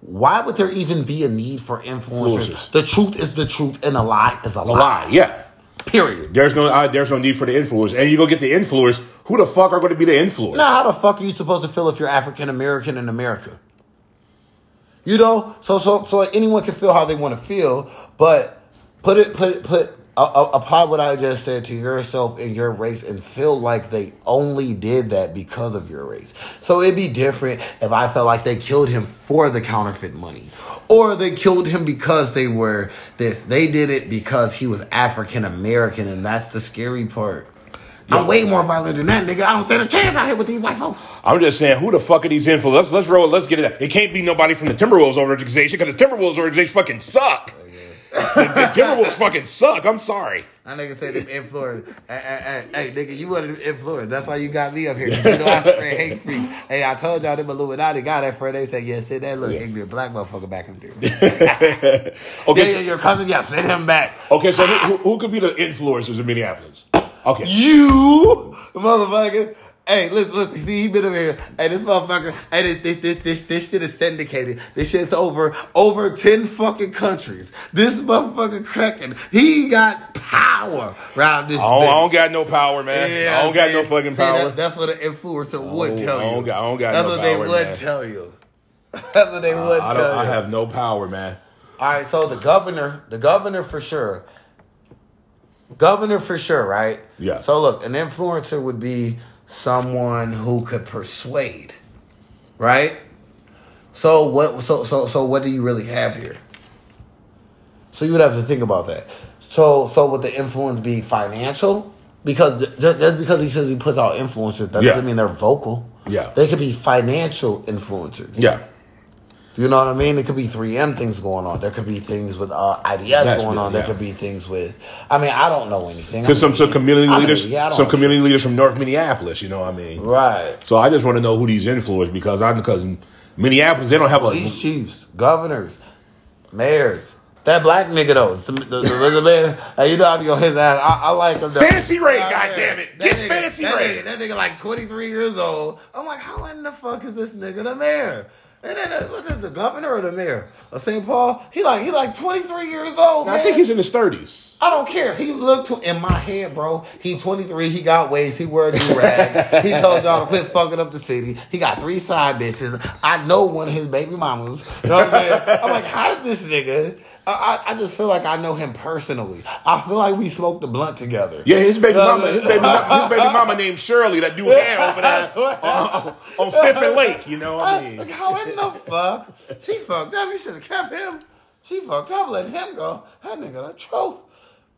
Why would there even be a need for influencers? Influencers. The truth is the truth, and a lie is a, A lie. lie. Yeah. Period. There's no uh, there's no need for the influence, and you go get the influence. Who the fuck are going to be the influence? Now, how the fuck are you supposed to feel if you're African American in America? You know, so so so anyone can feel how they want to feel, but put it put it put apply what I just said to yourself and your race, and feel like they only did that because of your race. So it'd be different if I felt like they killed him for the counterfeit money, or they killed him because they were this. They did it because he was African American, and that's the scary part. I'm way more violent than that, nigga. I don't stand a chance out here with these white folks. I'm just saying, who the fuck are these influencers? Let's let's roll. Let's get it. It can't be nobody from the Timberwolves organization because the Timberwolves organization fucking suck. The, the Timberwolves fucking suck. I'm sorry. I nigga said them influence. Hey, hey, hey, nigga, you wanted them influence. That's why you got me up here. You know I spread hate freaks. Hey, I told y'all them Illuminati got that for They said, yeah, send that little ignorant black motherfucker back up there. Okay. yeah, yeah, so- your cousin, yeah, send him back. Okay. So who, who, who could be the influencers in Minneapolis? Okay. You, motherfucker. Hey, listen, listen. See, he been over here. Hey, this motherfucker. Hey, this, this, this, this, this shit is syndicated. This shit's over over ten fucking countries. This motherfucker cracking. He got power around this. I don't, I don't got no power, man. Yeah, I don't got no see, fucking see, power. that- that's what an influencer would don't- tell I you. don't got- I don't got That's no what they would man. tell you. That's what they would I, tell don't, you. I have no power, man. All right, so the governor, the governor for sure. Governor for sure, right? Yeah. So look, an influencer would be someone who could persuade, right? So what? So so so what do you really have here? So you would have to think about that. So so would the influence be financial? Because just, just because he says he puts out influencers, that Yeah. doesn't mean they're vocal. Yeah. They could be financial influencers. Yeah. You know what I mean? It could be 3M things going on. There could be things with uh, IDS That's going on. There yeah. could be things with. I mean, I don't know anything. Because some some community I leaders, mean, yeah, some community leaders from North Minneapolis. You know what I mean? Right. So I just want to know who these influence because I'm because Minneapolis they don't have a Police chiefs, governors, mayors. That black nigga though, the, the, the, man, hey, you know I be on his ass. I, I like him. though. Fancy Ray, Uh, goddammit. that Get nigga- Fancy that Ray. Nigga, that nigga like 23 years old. I'm like, how in the fuck is this nigga the mayor? And then what's it, the governor or the mayor of St. Paul? He like he like 23 years old. I think he's in his thirties. I don't care. He looked to, in my head, bro. He 23. He got waist. He wear a durag. he told y'all to quit fucking up the city. He got three side bitches. I know one of his baby mamas. You know what I'm saying? I'm like, how did this nigga? I, I, just feel like I know him personally. I feel like we smoked the blunt together. Yeah, his baby Uh, mama, his baby, mama, his baby mama named Shirley that do hair over there on, on Fifth and Lake. You know what I mean? like, how in the fuck? She fucked up. You should have kept him. She fucked up. Let him go. That nigga a trope.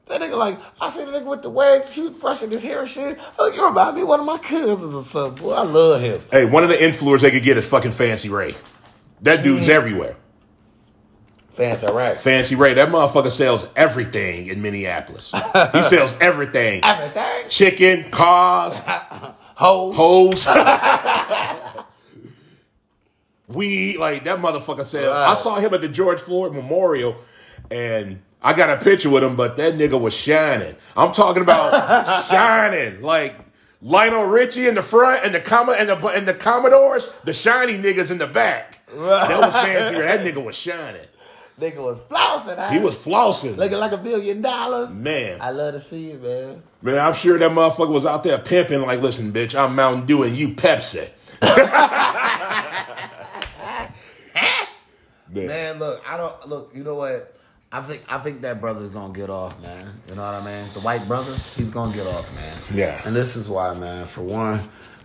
That nigga like I see the nigga with the wags. He was brushing his hair and shit. Oh, you remind me of one of my cousins or something. Boy, I love him. Hey, one of the influencers they could get is fucking Fancy Ray. That dude's Mm. everywhere. Fancy right. Fancy Ray, that motherfucker sells everything in Minneapolis. he sells everything. Everything. Chicken, cars, Hoes. hoes. weed, like that motherfucker said. I saw him at the George Floyd Memorial and I got a picture with him, but that nigga was shining. I'm talking about shining. Like Lionel Richie in the front and the comma and the and the Commodores, the shiny niggas in the back. That was fancy. That nigga was shining. Nigga was flossing. He was flossing. looking like a billion dollars. Man. I love to see it, man. Man, I'm sure that motherfucker was out there pimping like, listen, bitch, I'm Mountain Dew and you Pepsi. Man. Man, look, I don't look. You know what? I think I think that brother's gonna get off, man. You know what I mean? The white brother, he's gonna get off, man. Yeah. And this is why, man. For one,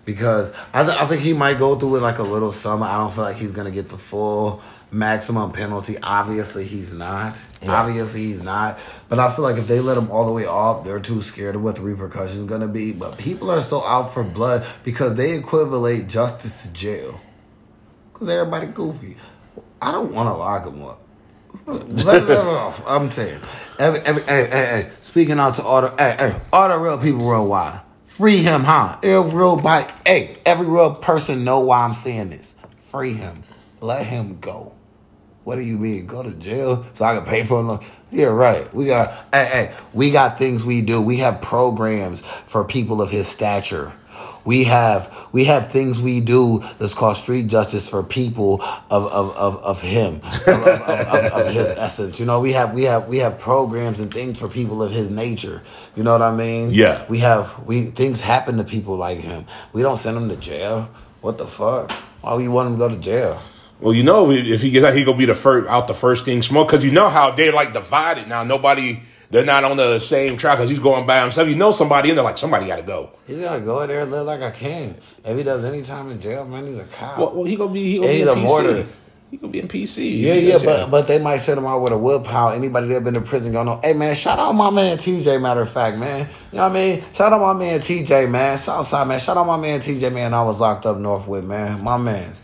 because I th- I think he might go through it like a little summer. I don't feel like he's gonna get the full maximum penalty. Obviously, he's not. Obviously, he's not. But I feel like if they let him all the way off, they're too scared of what the repercussions gonna be. But people are so out for blood because they equivalate justice to jail. Cause everybody goofy. I don't want to lock him up. Let him off. I'm saying. Every, every, hey, hey, hey. Speaking out to all the, hey, hey, all the real people worldwide. Free him, huh? Every real body, hey, every real person know why I'm saying this. Free him. Let him go. What do you mean? Go to jail so I can pay for him? Yeah, right. We got, hey, hey, we got things we do. We have programs for people of his stature. We have we have things we do that's called street justice for people of of, of, of him, of, of, of, of his essence. You know, we have we have we have programs and things for people of his nature. You know what I mean? Yeah. We have we things happen to people like him. We don't send him to jail. What the fuck? Why would you want him to go to jail? Well, you know, if he gets out, he gonna be the first out the first thing smoke because you know how they're like divided now. Nobody, they're not on the same track because he's going by himself. You know, somebody in there like somebody got to go. He's gonna go in there and live like a king. If he does any time in jail, man, he's a cop. Well, well he gonna be he gonna And be he's in a PC. martyr. He gonna be in PC. Yeah, yeah, but but they might send him out with a willpower. Anybody that been in prison gonna know. Hey man, shout out my man TJ. Matter of fact, man, you know what I mean. Shout out my man TJ, man. Southside, man. Shout out my man TJ, man. I was locked up north with, man. My man's.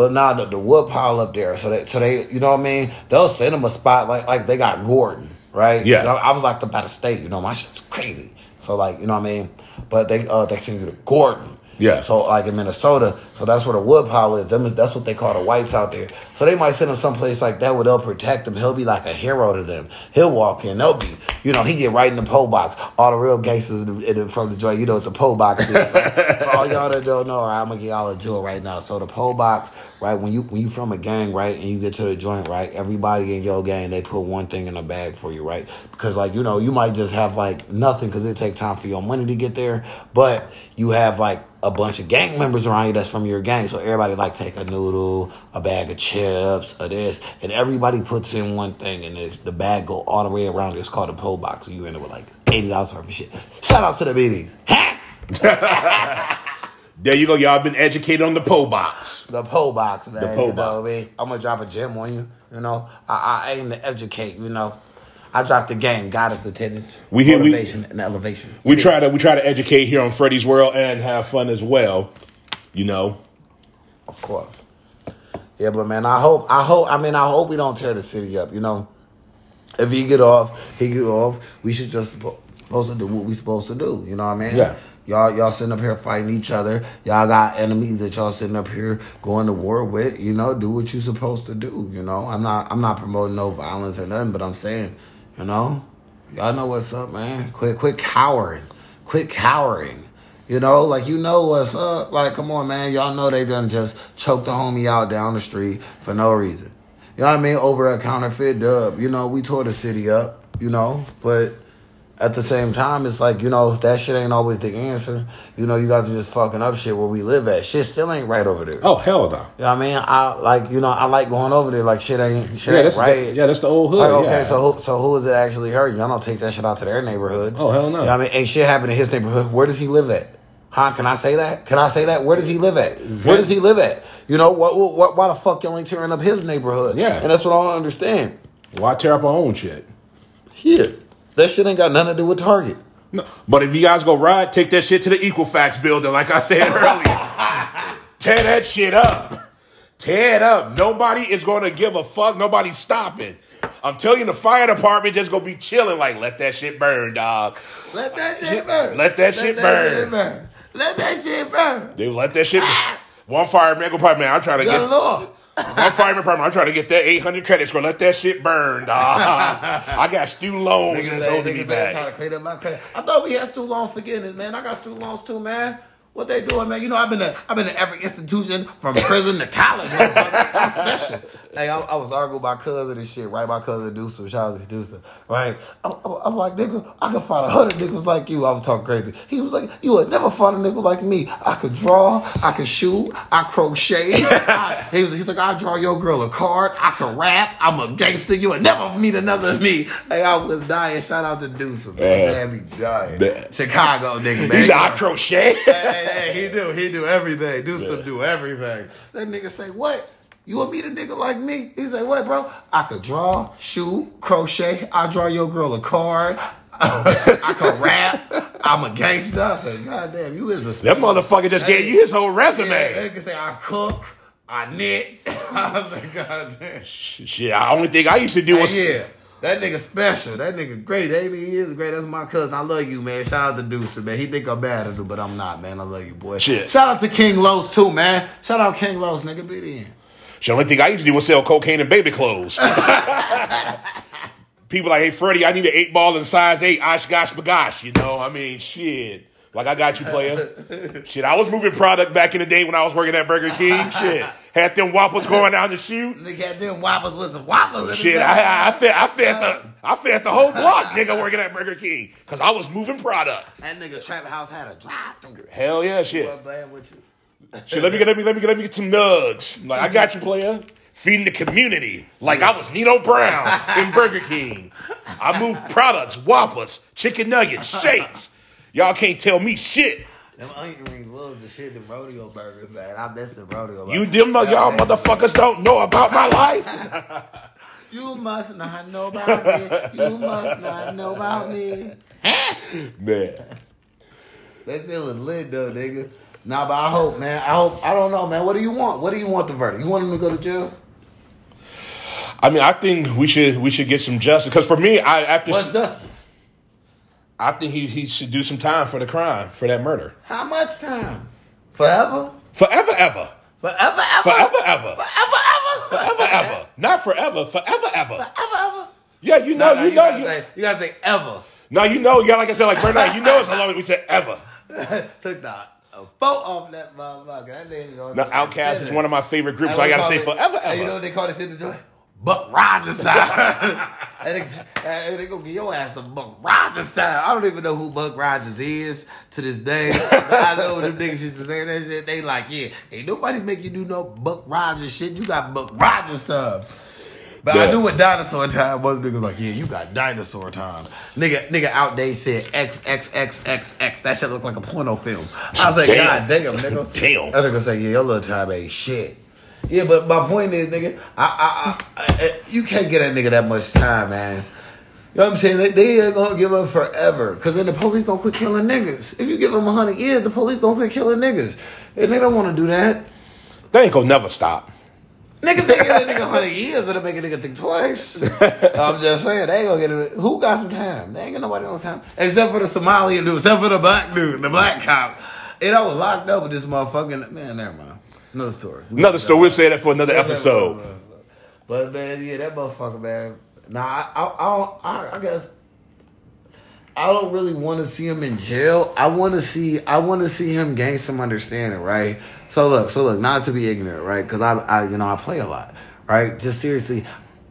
But now the, the wood pile up there, so they so they, you know what I mean. They'll send them a spot like like they got Gordon, right? Yeah. I, I was like about to state. You know, my shit's crazy. So like, you know what I mean. But they uh they send you to Gordon. Yeah. So like in Minnesota, so that's where the wood pile is. Them that's what they call the whites out there. So they might send him someplace like that where they'll protect him. He'll be like a hero to them. He'll walk in. They'll be, you know, he get right in the pole box. All the real gangsters in the, in the, from the joint, you know what the pole box is. Like, all y'all that don't know, right, I'm gonna get y'all a jewel right now. So the pole box, right, when you when you from a gang, right, and you get to the joint, right, everybody in your gang they put one thing in a bag for you, right? Because like you know you might just have like nothing because it take time for your money to get there, but you have like a bunch of gang members around you that's from your gang. So everybody like take a noodle, a bag of chips, or this, and everybody puts in one thing, and the, the bag go all the way around. It's called a pull box. So you end up with like eighty dollars worth of shit. Shout out to the BDs. There you go. Y'all been educated on the pole box. The pole box, man. pole you know box. what I mean? I'm gonna drop a gem on you. You know, I, I aim to educate. You know, I dropped the game, the attendance, We hear- we- motivation, and elevation. We try to we try to educate here on Freddie's World and have fun as well. You know. Of course. Yeah, but man, I hope, I hope, I mean, I hope we don't tear the city up. You know, if he get off, he get off. We should just supposed to do what we supposed to do. You know what I mean? Yeah. Y'all, y'all sitting up here fighting each other. Y'all got enemies that y'all sitting up here going to war with. You know, do what you supposed to do. You know, I'm not, I'm not promoting no violence or nothing, but I'm saying, you know, y'all know what's up, man. Quit, quit cowering. Quit cowering. You know, like you know what's up. Like, come on, man. Y'all know they done just choked the homie out down the street for no reason. You know what I mean? Over a counterfeit dub. You know, we tore the city up, you know, but at the same time, it's like, you know, that shit ain't always the answer. You know, you guys are just fucking up shit where we live at. Shit still ain't right over there. Oh hell no. You know what I mean? I like, you know, I like going over there like shit ain't shit Yeah, ain't that's right. yeah, that's the old hood. Like, okay, yeah. so who, so who is it actually hurting? Y'all don't take that shit out to their neighborhoods. Oh, hell no. You know what I mean? Ain't shit happened in his neighborhood. Where does he live at? Huh? Can I say that? Can I say that? Where does he live at? Where does he live at? You know, what, what, what, why the fuck y'all ain't tearing up his neighborhood? Yeah. And that's what I don't understand. why tear up our own shit? Here. That shit ain't got nothing to do with Target. No. But if you guys go ride, take that shit to the Equifax building, like I said earlier. Tear that shit up. Tear it up. Nobody is going to give a fuck. Nobody's stopping. I'm telling you, the fire department just gonna be chilling. Like, let that shit burn, dog. Let that shit burn. Let that shit burn. burn. Let that shit burn. Dude, let that shit. One fireman go, probably, man, I'm trying to Good get. Lord. One fireman department, I'm trying to get that 800 credit score. Let that shit burn, dog. I got student loans that's holding me back. trying to clean up my credit. I thought we had student loan forgiveness, man. I got student loans too, man. What they doing, man? You know, I've been to, I've been to every institution from prison to college. I'm special. Hey, I, I was arguing with my cousin and shit, right? My cousin Deucer, shout out to Deucer, right? I'm, I'm, like, nigga, I could find a hundred niggas like you. I was talking crazy. He was like, you would never find a nigga like me. I could draw, I could shoot, I crochet. I, he was, he's like, I draw your girl a card. I could rap. I'm a gangster. You would never meet another me. Hey, I was dying. Shout out to Deucer, man. Uh, had me dying. Chicago nigga, man. He said, I crochet. hey, hey, hey, he do, he do everything. Deucer do everything. That nigga say, what? You want me to nigga like me? He say, what, bro? I could draw, shoot, crochet. I draw your girl a card. I could rap. I'm a gangster. I said, God damn, you is a That motherfucker just gave you his whole resume. Yeah, they can say I cook, I knit. I was like, God damn. Shit, the only thing I used to do was Hey, yeah. That nigga special. That nigga great. That nigga is great. That's my cousin. I love you, man. Shout out to Deucer, man. He think I'm bad at it, but I'm not, man. I love you, boy. Shit. Shout out to King Los too, man. Shout out King Los, nigga. Be the end. Shit, the only thing I used to do was sell cocaine and baby clothes. People like, hey Freddie, I need an eight ball in size eight, OshKosh B'gosh. You know, I mean, shit. Like I got you, player. shit, I was moving product back in the day when I was working at Burger King. Shit, had them waffles going down the chute. Nigga had them whoppers with some whoppers. in Shit, back. I, I fed, I fed the, I fed the whole block, nigga, working at Burger King, cause I was moving product. That nigga Trap House had a drop. Hell yeah, shit. What bad with you? Shit, let me get, let me, let me, let me get some nugs. Like I got you, player. Feeding the community like I was Nino Brown in Burger King. I moved products, whoppers, chicken nuggets, shakes. Y'all can't tell me shit. Them onion rings was the shit. The rodeo burgers, man. I miss the rodeo. Burgers. You them y'all motherfuckers don't know about my life. You must not know about me. You must not know about me. Man. That shit was lit though, nigga. Nah, but I hope, man. I hope. I don't know, man. What do you want? What do you want the verdict? You want him to go to jail? I mean, I think we should we should get some justice. Because for me, I after What's justice? I think he, he should do some time for the crime for that murder. How much time? Forever? Forever, ever. Forever, ever? Forever, ever. Forever, ever? Forever, ever. Not forever, forever, ever. Forever, ever? Yeah, you know, No, no, you you know, you, say, you gotta say ever. no, you know, yeah, like I said, like Bernard, you know it's a long we said ever. Took the a photo off that motherfucker. That nigga gonna Now, OutKast is one of my favorite groups, so I gotta say forever, And you know what they call this in the joint? Buck Rogers style. and they, they gonna give your ass some Buck Rogers style. I don't even know who Buck Rogers is to this day. I know them niggas used to say that shit. They like, yeah, ain't nobody make you do no Buck Rogers shit. You got Buck Rogers stuff. But I Yeah. knew what dinosaur time was. Niggas like, yeah, you got dinosaur time. Nigga, nigga out there said X X X X X. That shit look like a porno film. I was like, Damn. God damn, nigga. Damn. That nigga say, yeah, your little time ain't shit. Yeah, but my point is, nigga, I, I, I, you can't get that nigga that much time, man. You know what I'm saying? They, they ain't gonna give up forever. Cause then the police gonna quit killing niggas. If you give them a hundred years, the police gonna quit killing niggas. And they don't wanna do that. They ain't gonna never stop. Nigga, they get a nigga hundred years, it'll make a nigga think twice. I'm just saying, they ain't gonna get it. Who got some time? They ain't got nobody no time. Except for the Somalian dude, except for the black dude, the black cop. And I was locked up with this motherfucking man, never mind. Another story. Another story. We'll say that for another episode. But man, yeah, that motherfucker, man. Nah, I, I, I don't. I, I guess I don't really want to see him in jail. I want to see. I want to see him gain some understanding, right? So look, so look, not to be ignorant, right? Because I, I, you know, I play a lot, right? Just seriously.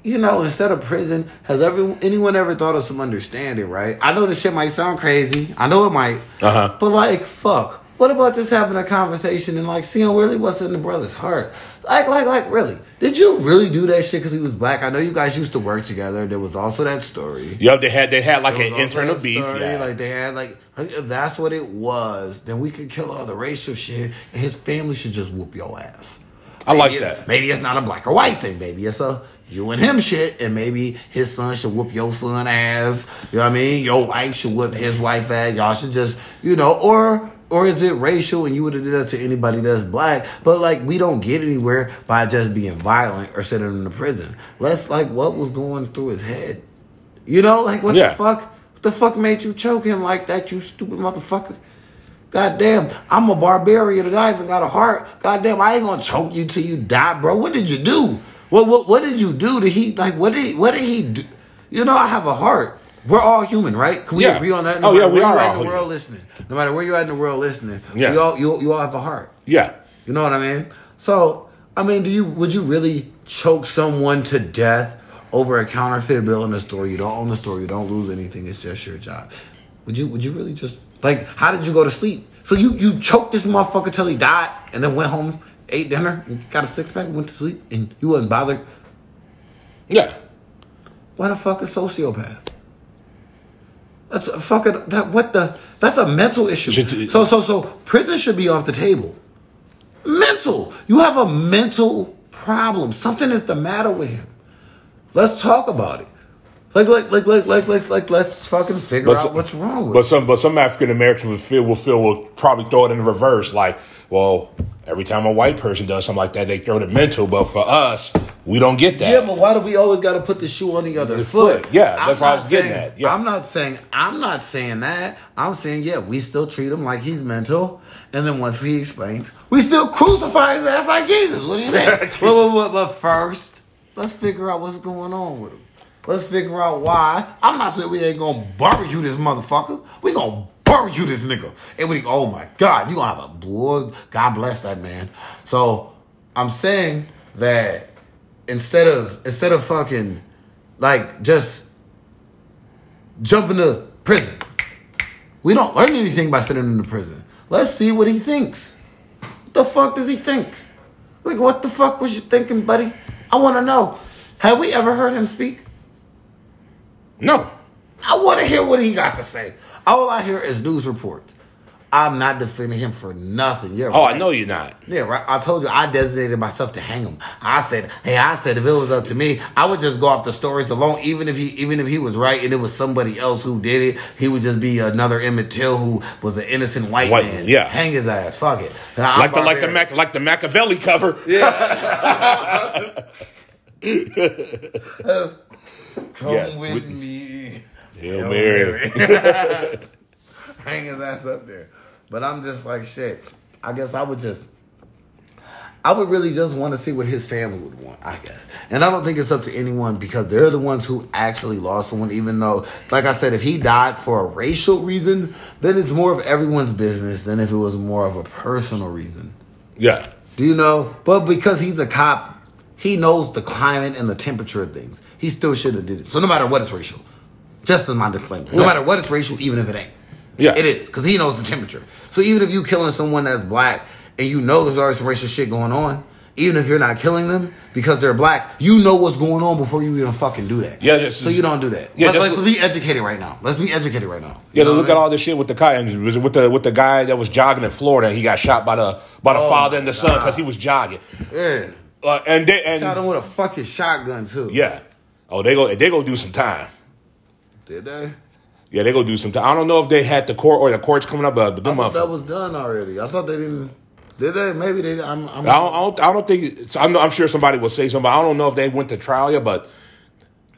You know, instead of prison, has every anyone ever thought of some understanding, right? I know this shit might sound crazy. I know it might. Uh-huh. But like, fuck. What about just having a conversation and like seeing really what's in the brother's heart? Like, like, like, really? Did you really do that shit because he was black? I know you guys used to work together. There was also that story. Yup, they had they had like an internal beef. story, Yeah. Like they had like if that's what it was, then we could kill all the racial shit and his family should just whoop your ass. I like Maybe that. Maybe it's not a black or white thing. Maybe it's a you and him shit, and maybe his son should whoop your son ass. You know what I mean? Your wife should whoop his wife ass. Y'all should just, you know, or or is it racial and you would have did that to anybody that's black? But like we don't get anywhere by just being violent or sending him to prison. Let's like what was going through his head. You know, like what Yeah. the fuck? What the fuck made you choke him like that, you stupid motherfucker? God damn, I'm a barbarian and I even got a heart. God damn, I ain't gonna choke you till you die, bro. What did you do? What what what did you do to he like what did what did he do? You know I have a heart. We're all human, right? Can we Yeah. agree on that? Oh, yeah, matter we where are all in the human. world listening. No matter where you're at in the world listening, Yeah. we all you, you all have a heart. yeah. You know what I mean? So, I mean, do you would you really choke someone to death over a counterfeit bill in a store? You don't own the store, you don't lose anything. It's just your job. Would you would you really just like how did you go to sleep? So you you choked this motherfucker till he died and then went home, ate dinner, and got a six pack, went to sleep, and you wasn't bothered. Yeah. What a fucking sociopath. That's a fucking that what the that's a mental issue. Should- So so so prison should be off the table. Mental. You have a mental problem. Something is the matter with him. Let's talk about it. Like like like like like like like let's fucking figure out some- what's wrong with But some but some African Americans will feel will feel will probably throw it in reverse. Like, well, every time a white person does something like that, they throw the mental. But for us, we don't get that. Yeah, but why do we always got to put the shoe on the other The foot? foot. Yeah, that's what I was getting saying- at. Yeah. I'm not saying I'm not saying that. I'm saying yeah, we still treat him like he's mental, and then once he explains, we still crucify his ass like Jesus. What do you mean? but, but, but, but first, let's figure out what's going on with him. Let's figure out why. I'm not saying we ain't gonna barbecue this motherfucker. We gonna barbecue this nigga. And we, oh my God, you gonna have a boy. God bless that man. So I'm saying that instead of instead of fucking like just jumping to prison, we don't learn anything by sitting in the prison. Let's see what he thinks. What the fuck does he think? Like, what the fuck was you thinking, buddy? I want to know. Have we ever heard him speak? No. I want to hear what he got to say. All I hear is news reports. I'm not defending him for nothing. Yeah, Oh, right. I know you're not. Yeah, right. I told you I designated myself to hang him. I said, hey, I said if it was up to me, I would just go off the stories alone. Even if he, even if he was right and it was somebody else who did it, he would just be another Emmett Till who was an innocent white, White man. yeah. hang his ass. Fuck it. Now, Like the like the. Mac, like the Makaveli cover. Uh, Come Yeah, with with- me. Hail Hail Mary. hang his ass up there. But I'm just like shit. I guess I would just. I would really just want to see what his family would want, I guess. And I don't think it's up to anyone because they're the ones who actually lost someone, even though, like I said, if he died for a racial reason, then it's more of everyone's business than if it was more of a personal reason. Yeah. Do you know? But because he's a cop, he knows the climate and the temperature of things. He still should have did it. So no matter what, it's racial. Just as my disclaimer. No Yeah. matter what, it's racial, even if it ain't. Yeah. It is, because he knows the temperature. So even if you killing someone that's black and you know there's already some racial shit going on, even if you're not killing them because they're black, you know what's going on before you even fucking do that. Yeah, just- so you don't do that. Yeah, Let, us be educated right now. Let's be educated right now. Yeah, You know to look what I at mean? all this shit with the guy and with the with the guy that was jogging in Florida and he got shot by the by the Oh father and the son because he was jogging. Yeah. Uh, and they and Shot him with a fucking shotgun too. yeah, oh they go they go do some time. Did they? Yeah, they go do some time. I don't know if they had the court or the court's coming up, but, them thought that was done already. I thought they didn't. Did they? Maybe they. I'm. I'm I don't, I don't, I don't think. I'm, I'm sure somebody will say something. I don't know if they went to trial yet, but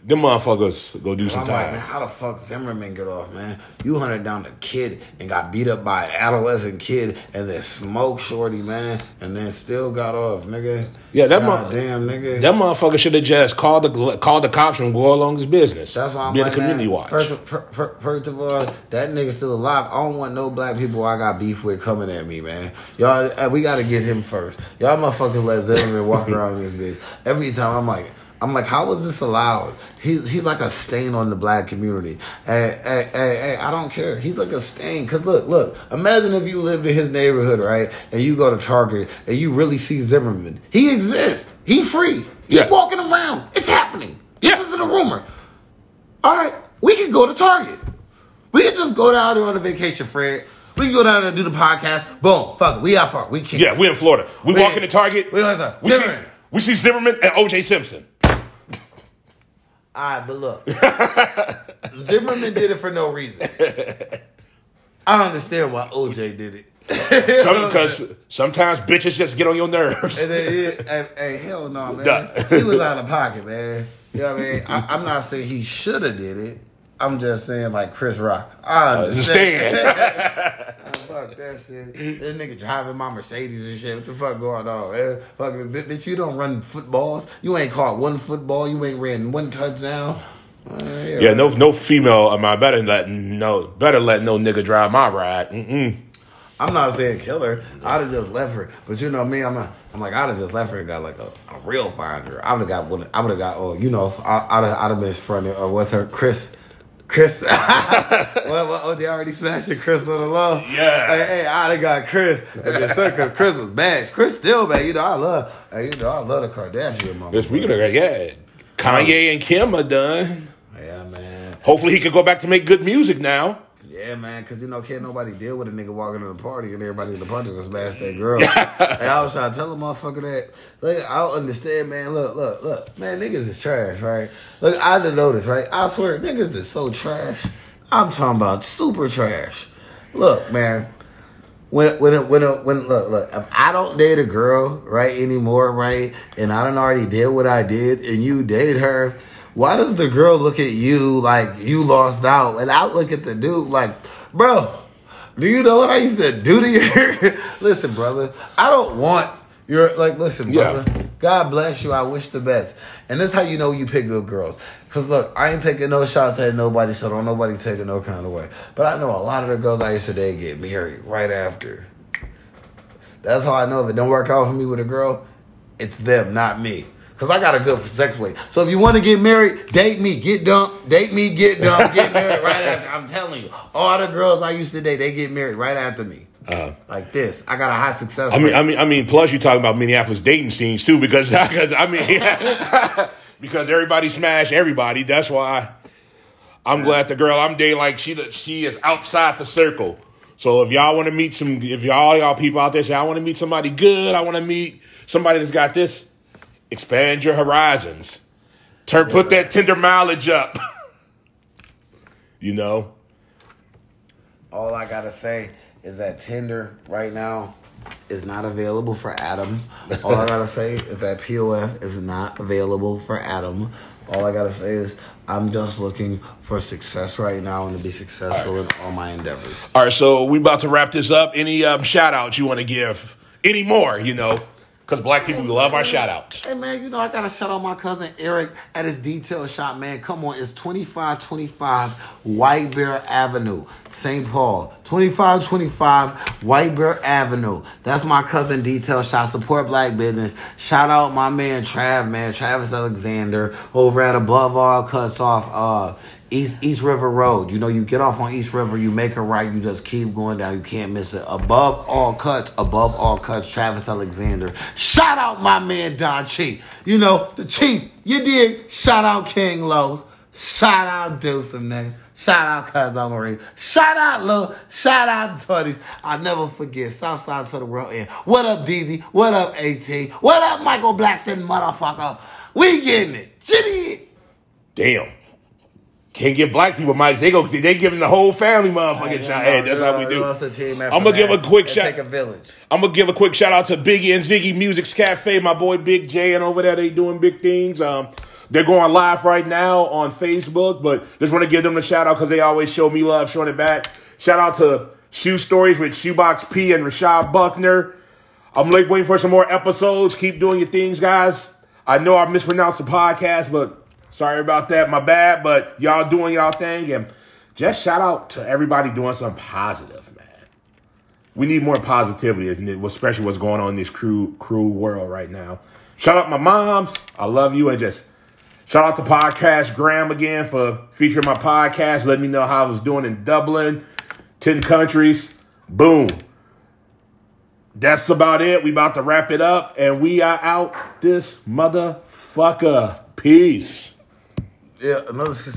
them motherfuckers go do some I'm like, man, how the fuck Zimmerman get off, man? You hunted down a kid and got beat up by an adolescent kid and then smoked shorty, man, and then still got off, nigga. Yeah, that mo- damn nigga. That motherfucker should have just called the called the cops and go along his business. That's why I'm Be like, the community man, watch. First, fir- fir- first of all, that nigga still alive. I don't want no black people I got beef with coming at me, man. Y'all, uh, we got to get him first. Y'all motherfuckers let Zimmerman walk around this bitch. Every time I'm like, I'm like, how is this allowed? He's he's like a stain on the black community. Hey, hey, hey, hey, I don't care. He's like a stain. Cause look, look. Imagine if you lived in his neighborhood, right, and you go to Target and you really see Zimmerman. He exists. He free. He's Yeah. walking around. It's happening. This isn't a rumor. All right, we can go to Target. We can just go down there on a vacation, Fred. We can go down there and do the podcast. Boom, fuck it. We out far. We can. Yeah, we in Florida. We We- walk into Target. we like that. We see, we see Zimmerman and OJ Simpson. All right, but look, Zimmerman did it for no reason. I understand why OJ did it. Some, because sometimes bitches just get on your nerves. And yeah, and, and hell no, man. Duh. He was out of pocket, man. You know what I mean? I, I'm not saying he should have did it. I'm just saying like Chris Rock. I understand. Understand? Fuck that shit. This nigga driving my Mercedes and shit. What the fuck going on, man? Fucking bitch, you don't run footballs. You ain't caught one football. You ain't ran one touchdown. Uh, yeah, no, no female. I mean, I better let no, better let no nigga drive my ride. Mm-mm. I'm not saying kill her. I'd have just left her. But you know me, I'm not, I'm like I'd have just left her and got like a, a real fine girl. I would have got one. I would have got oh you know I, I'd have I'd have been uh, with her Kris. Kris, well, well, oh, they already smashing Kris on the low. Yeah. hey, hey, I'd have got Kris. Because Kris was bad. Kris still bad. You know, I love, hey, you know, I love the Kardashian mama. Yes, we gonna yeah. Kanye and Kim are done. Yeah, man. Hopefully, he can go back to make good music now. Yeah, man, because you know, can't nobody deal with a nigga walking to the party and everybody in the party to smash that girl. I was trying to tell a motherfucker that. Look, I don't understand, man. Look, look, look. Man, niggas is trash, right? Look, I didn't notice, right? I swear, niggas is so trash. I'm talking about super trash. Look, man. When when when when look look if I don't date a girl right anymore right and I don't already did what I did and you date her why does the girl look at you like you lost out and I look at the dude like bro do you know what I used to do to you listen brother I don't want your like listen Yeah. brother God bless you I wish the best and this how you know you pick good girls Cause look, I ain't taking no shots at nobody, so don't nobody take it no kind of way. But I know a lot of the girls I used to date get married right after. That's how I know if it don't work out for me with a girl, it's them, not me. Cause I got a good sex weight. So if you want to get married, date me, get dumped, date me, get dumped, get married right after. I'm telling you, all the girls I used to date, they get married right after me. Uh, Like this, I got a high success I mean, rate. I mean, I mean. Plus, you're talking about Minneapolis dating scenes too, because because I mean, because everybody smash everybody. That's why I'm glad the girl I'm dating, like she she is outside the circle. So if y'all want to meet some, if y'all y'all people out there say I want to meet somebody good, I want to meet somebody that's got this, expand your horizons. Turn put that Tinder mileage up. you know. All I gotta say is that Tinder right now is not available for Adam. All I gotta say is that POF is not available for Adam. All I gotta say is I'm just looking for success right now and to be successful in all my endeavors. All right, so we about to wrap this up. Any um, shout outs you want to give? Any more, you know? Because black people, we love our shout outs. Hey man, you know I gotta shout out my cousin Eric at his detail shop, man. Come on, it's 2525 White Bear Avenue, St. Paul. 2525 White Bear Avenue. That's my cousin detail shop. Support black business. Shout out my man Trav, man, Travis Alexander over at Above All Cuts Off uh East East River Road. You know, you get off on East River, you make a right, you just keep going down, you can't miss it. Above all cuts, above all cuts, Travis Alexander. Shout out my man Don Chief. You know, the chief, you did. Shout out King Los. Shout out Deuce name. Shout out Cuz Marie. Shout out Lil. Shout out Toddies. I'll never forget Southside to the world end. What up, DZ? What up, AT? What up, Michael Blackston, motherfucker? We getting it. Jitty. Damn. Can't give black people mics. They go. They giving the whole family motherfucking shout. Hey, that's how we do. I'm gonna give a quick shout. Take a village. I'm gonna give a quick shout out to Biggie and Ziggy Music's Cafe. My boy Big J and over there they doing big things. Um, they're going live right now on Facebook, but just want to give them a shout out because they always show me love, showing it back. Shout out to Shoe Stories with Shoebox P and Rashad Buckner. I'm like waiting for some more episodes. Keep doing your things, guys. I know I mispronounced the podcast, but Sorry about that, my bad, but y'all doing y'all thing and just shout out to everybody doing something positive, man. We need more positivity, especially what's going on in this cruel, cruel world right now. Shout out my moms. I love you. And just shout out to Podcast Graham again for featuring my podcast. Let me know how I was doing in Dublin, 10 countries. Boom. That's about it. We about to wrap it up. And we are out this motherfucker. Peace. Yeah, another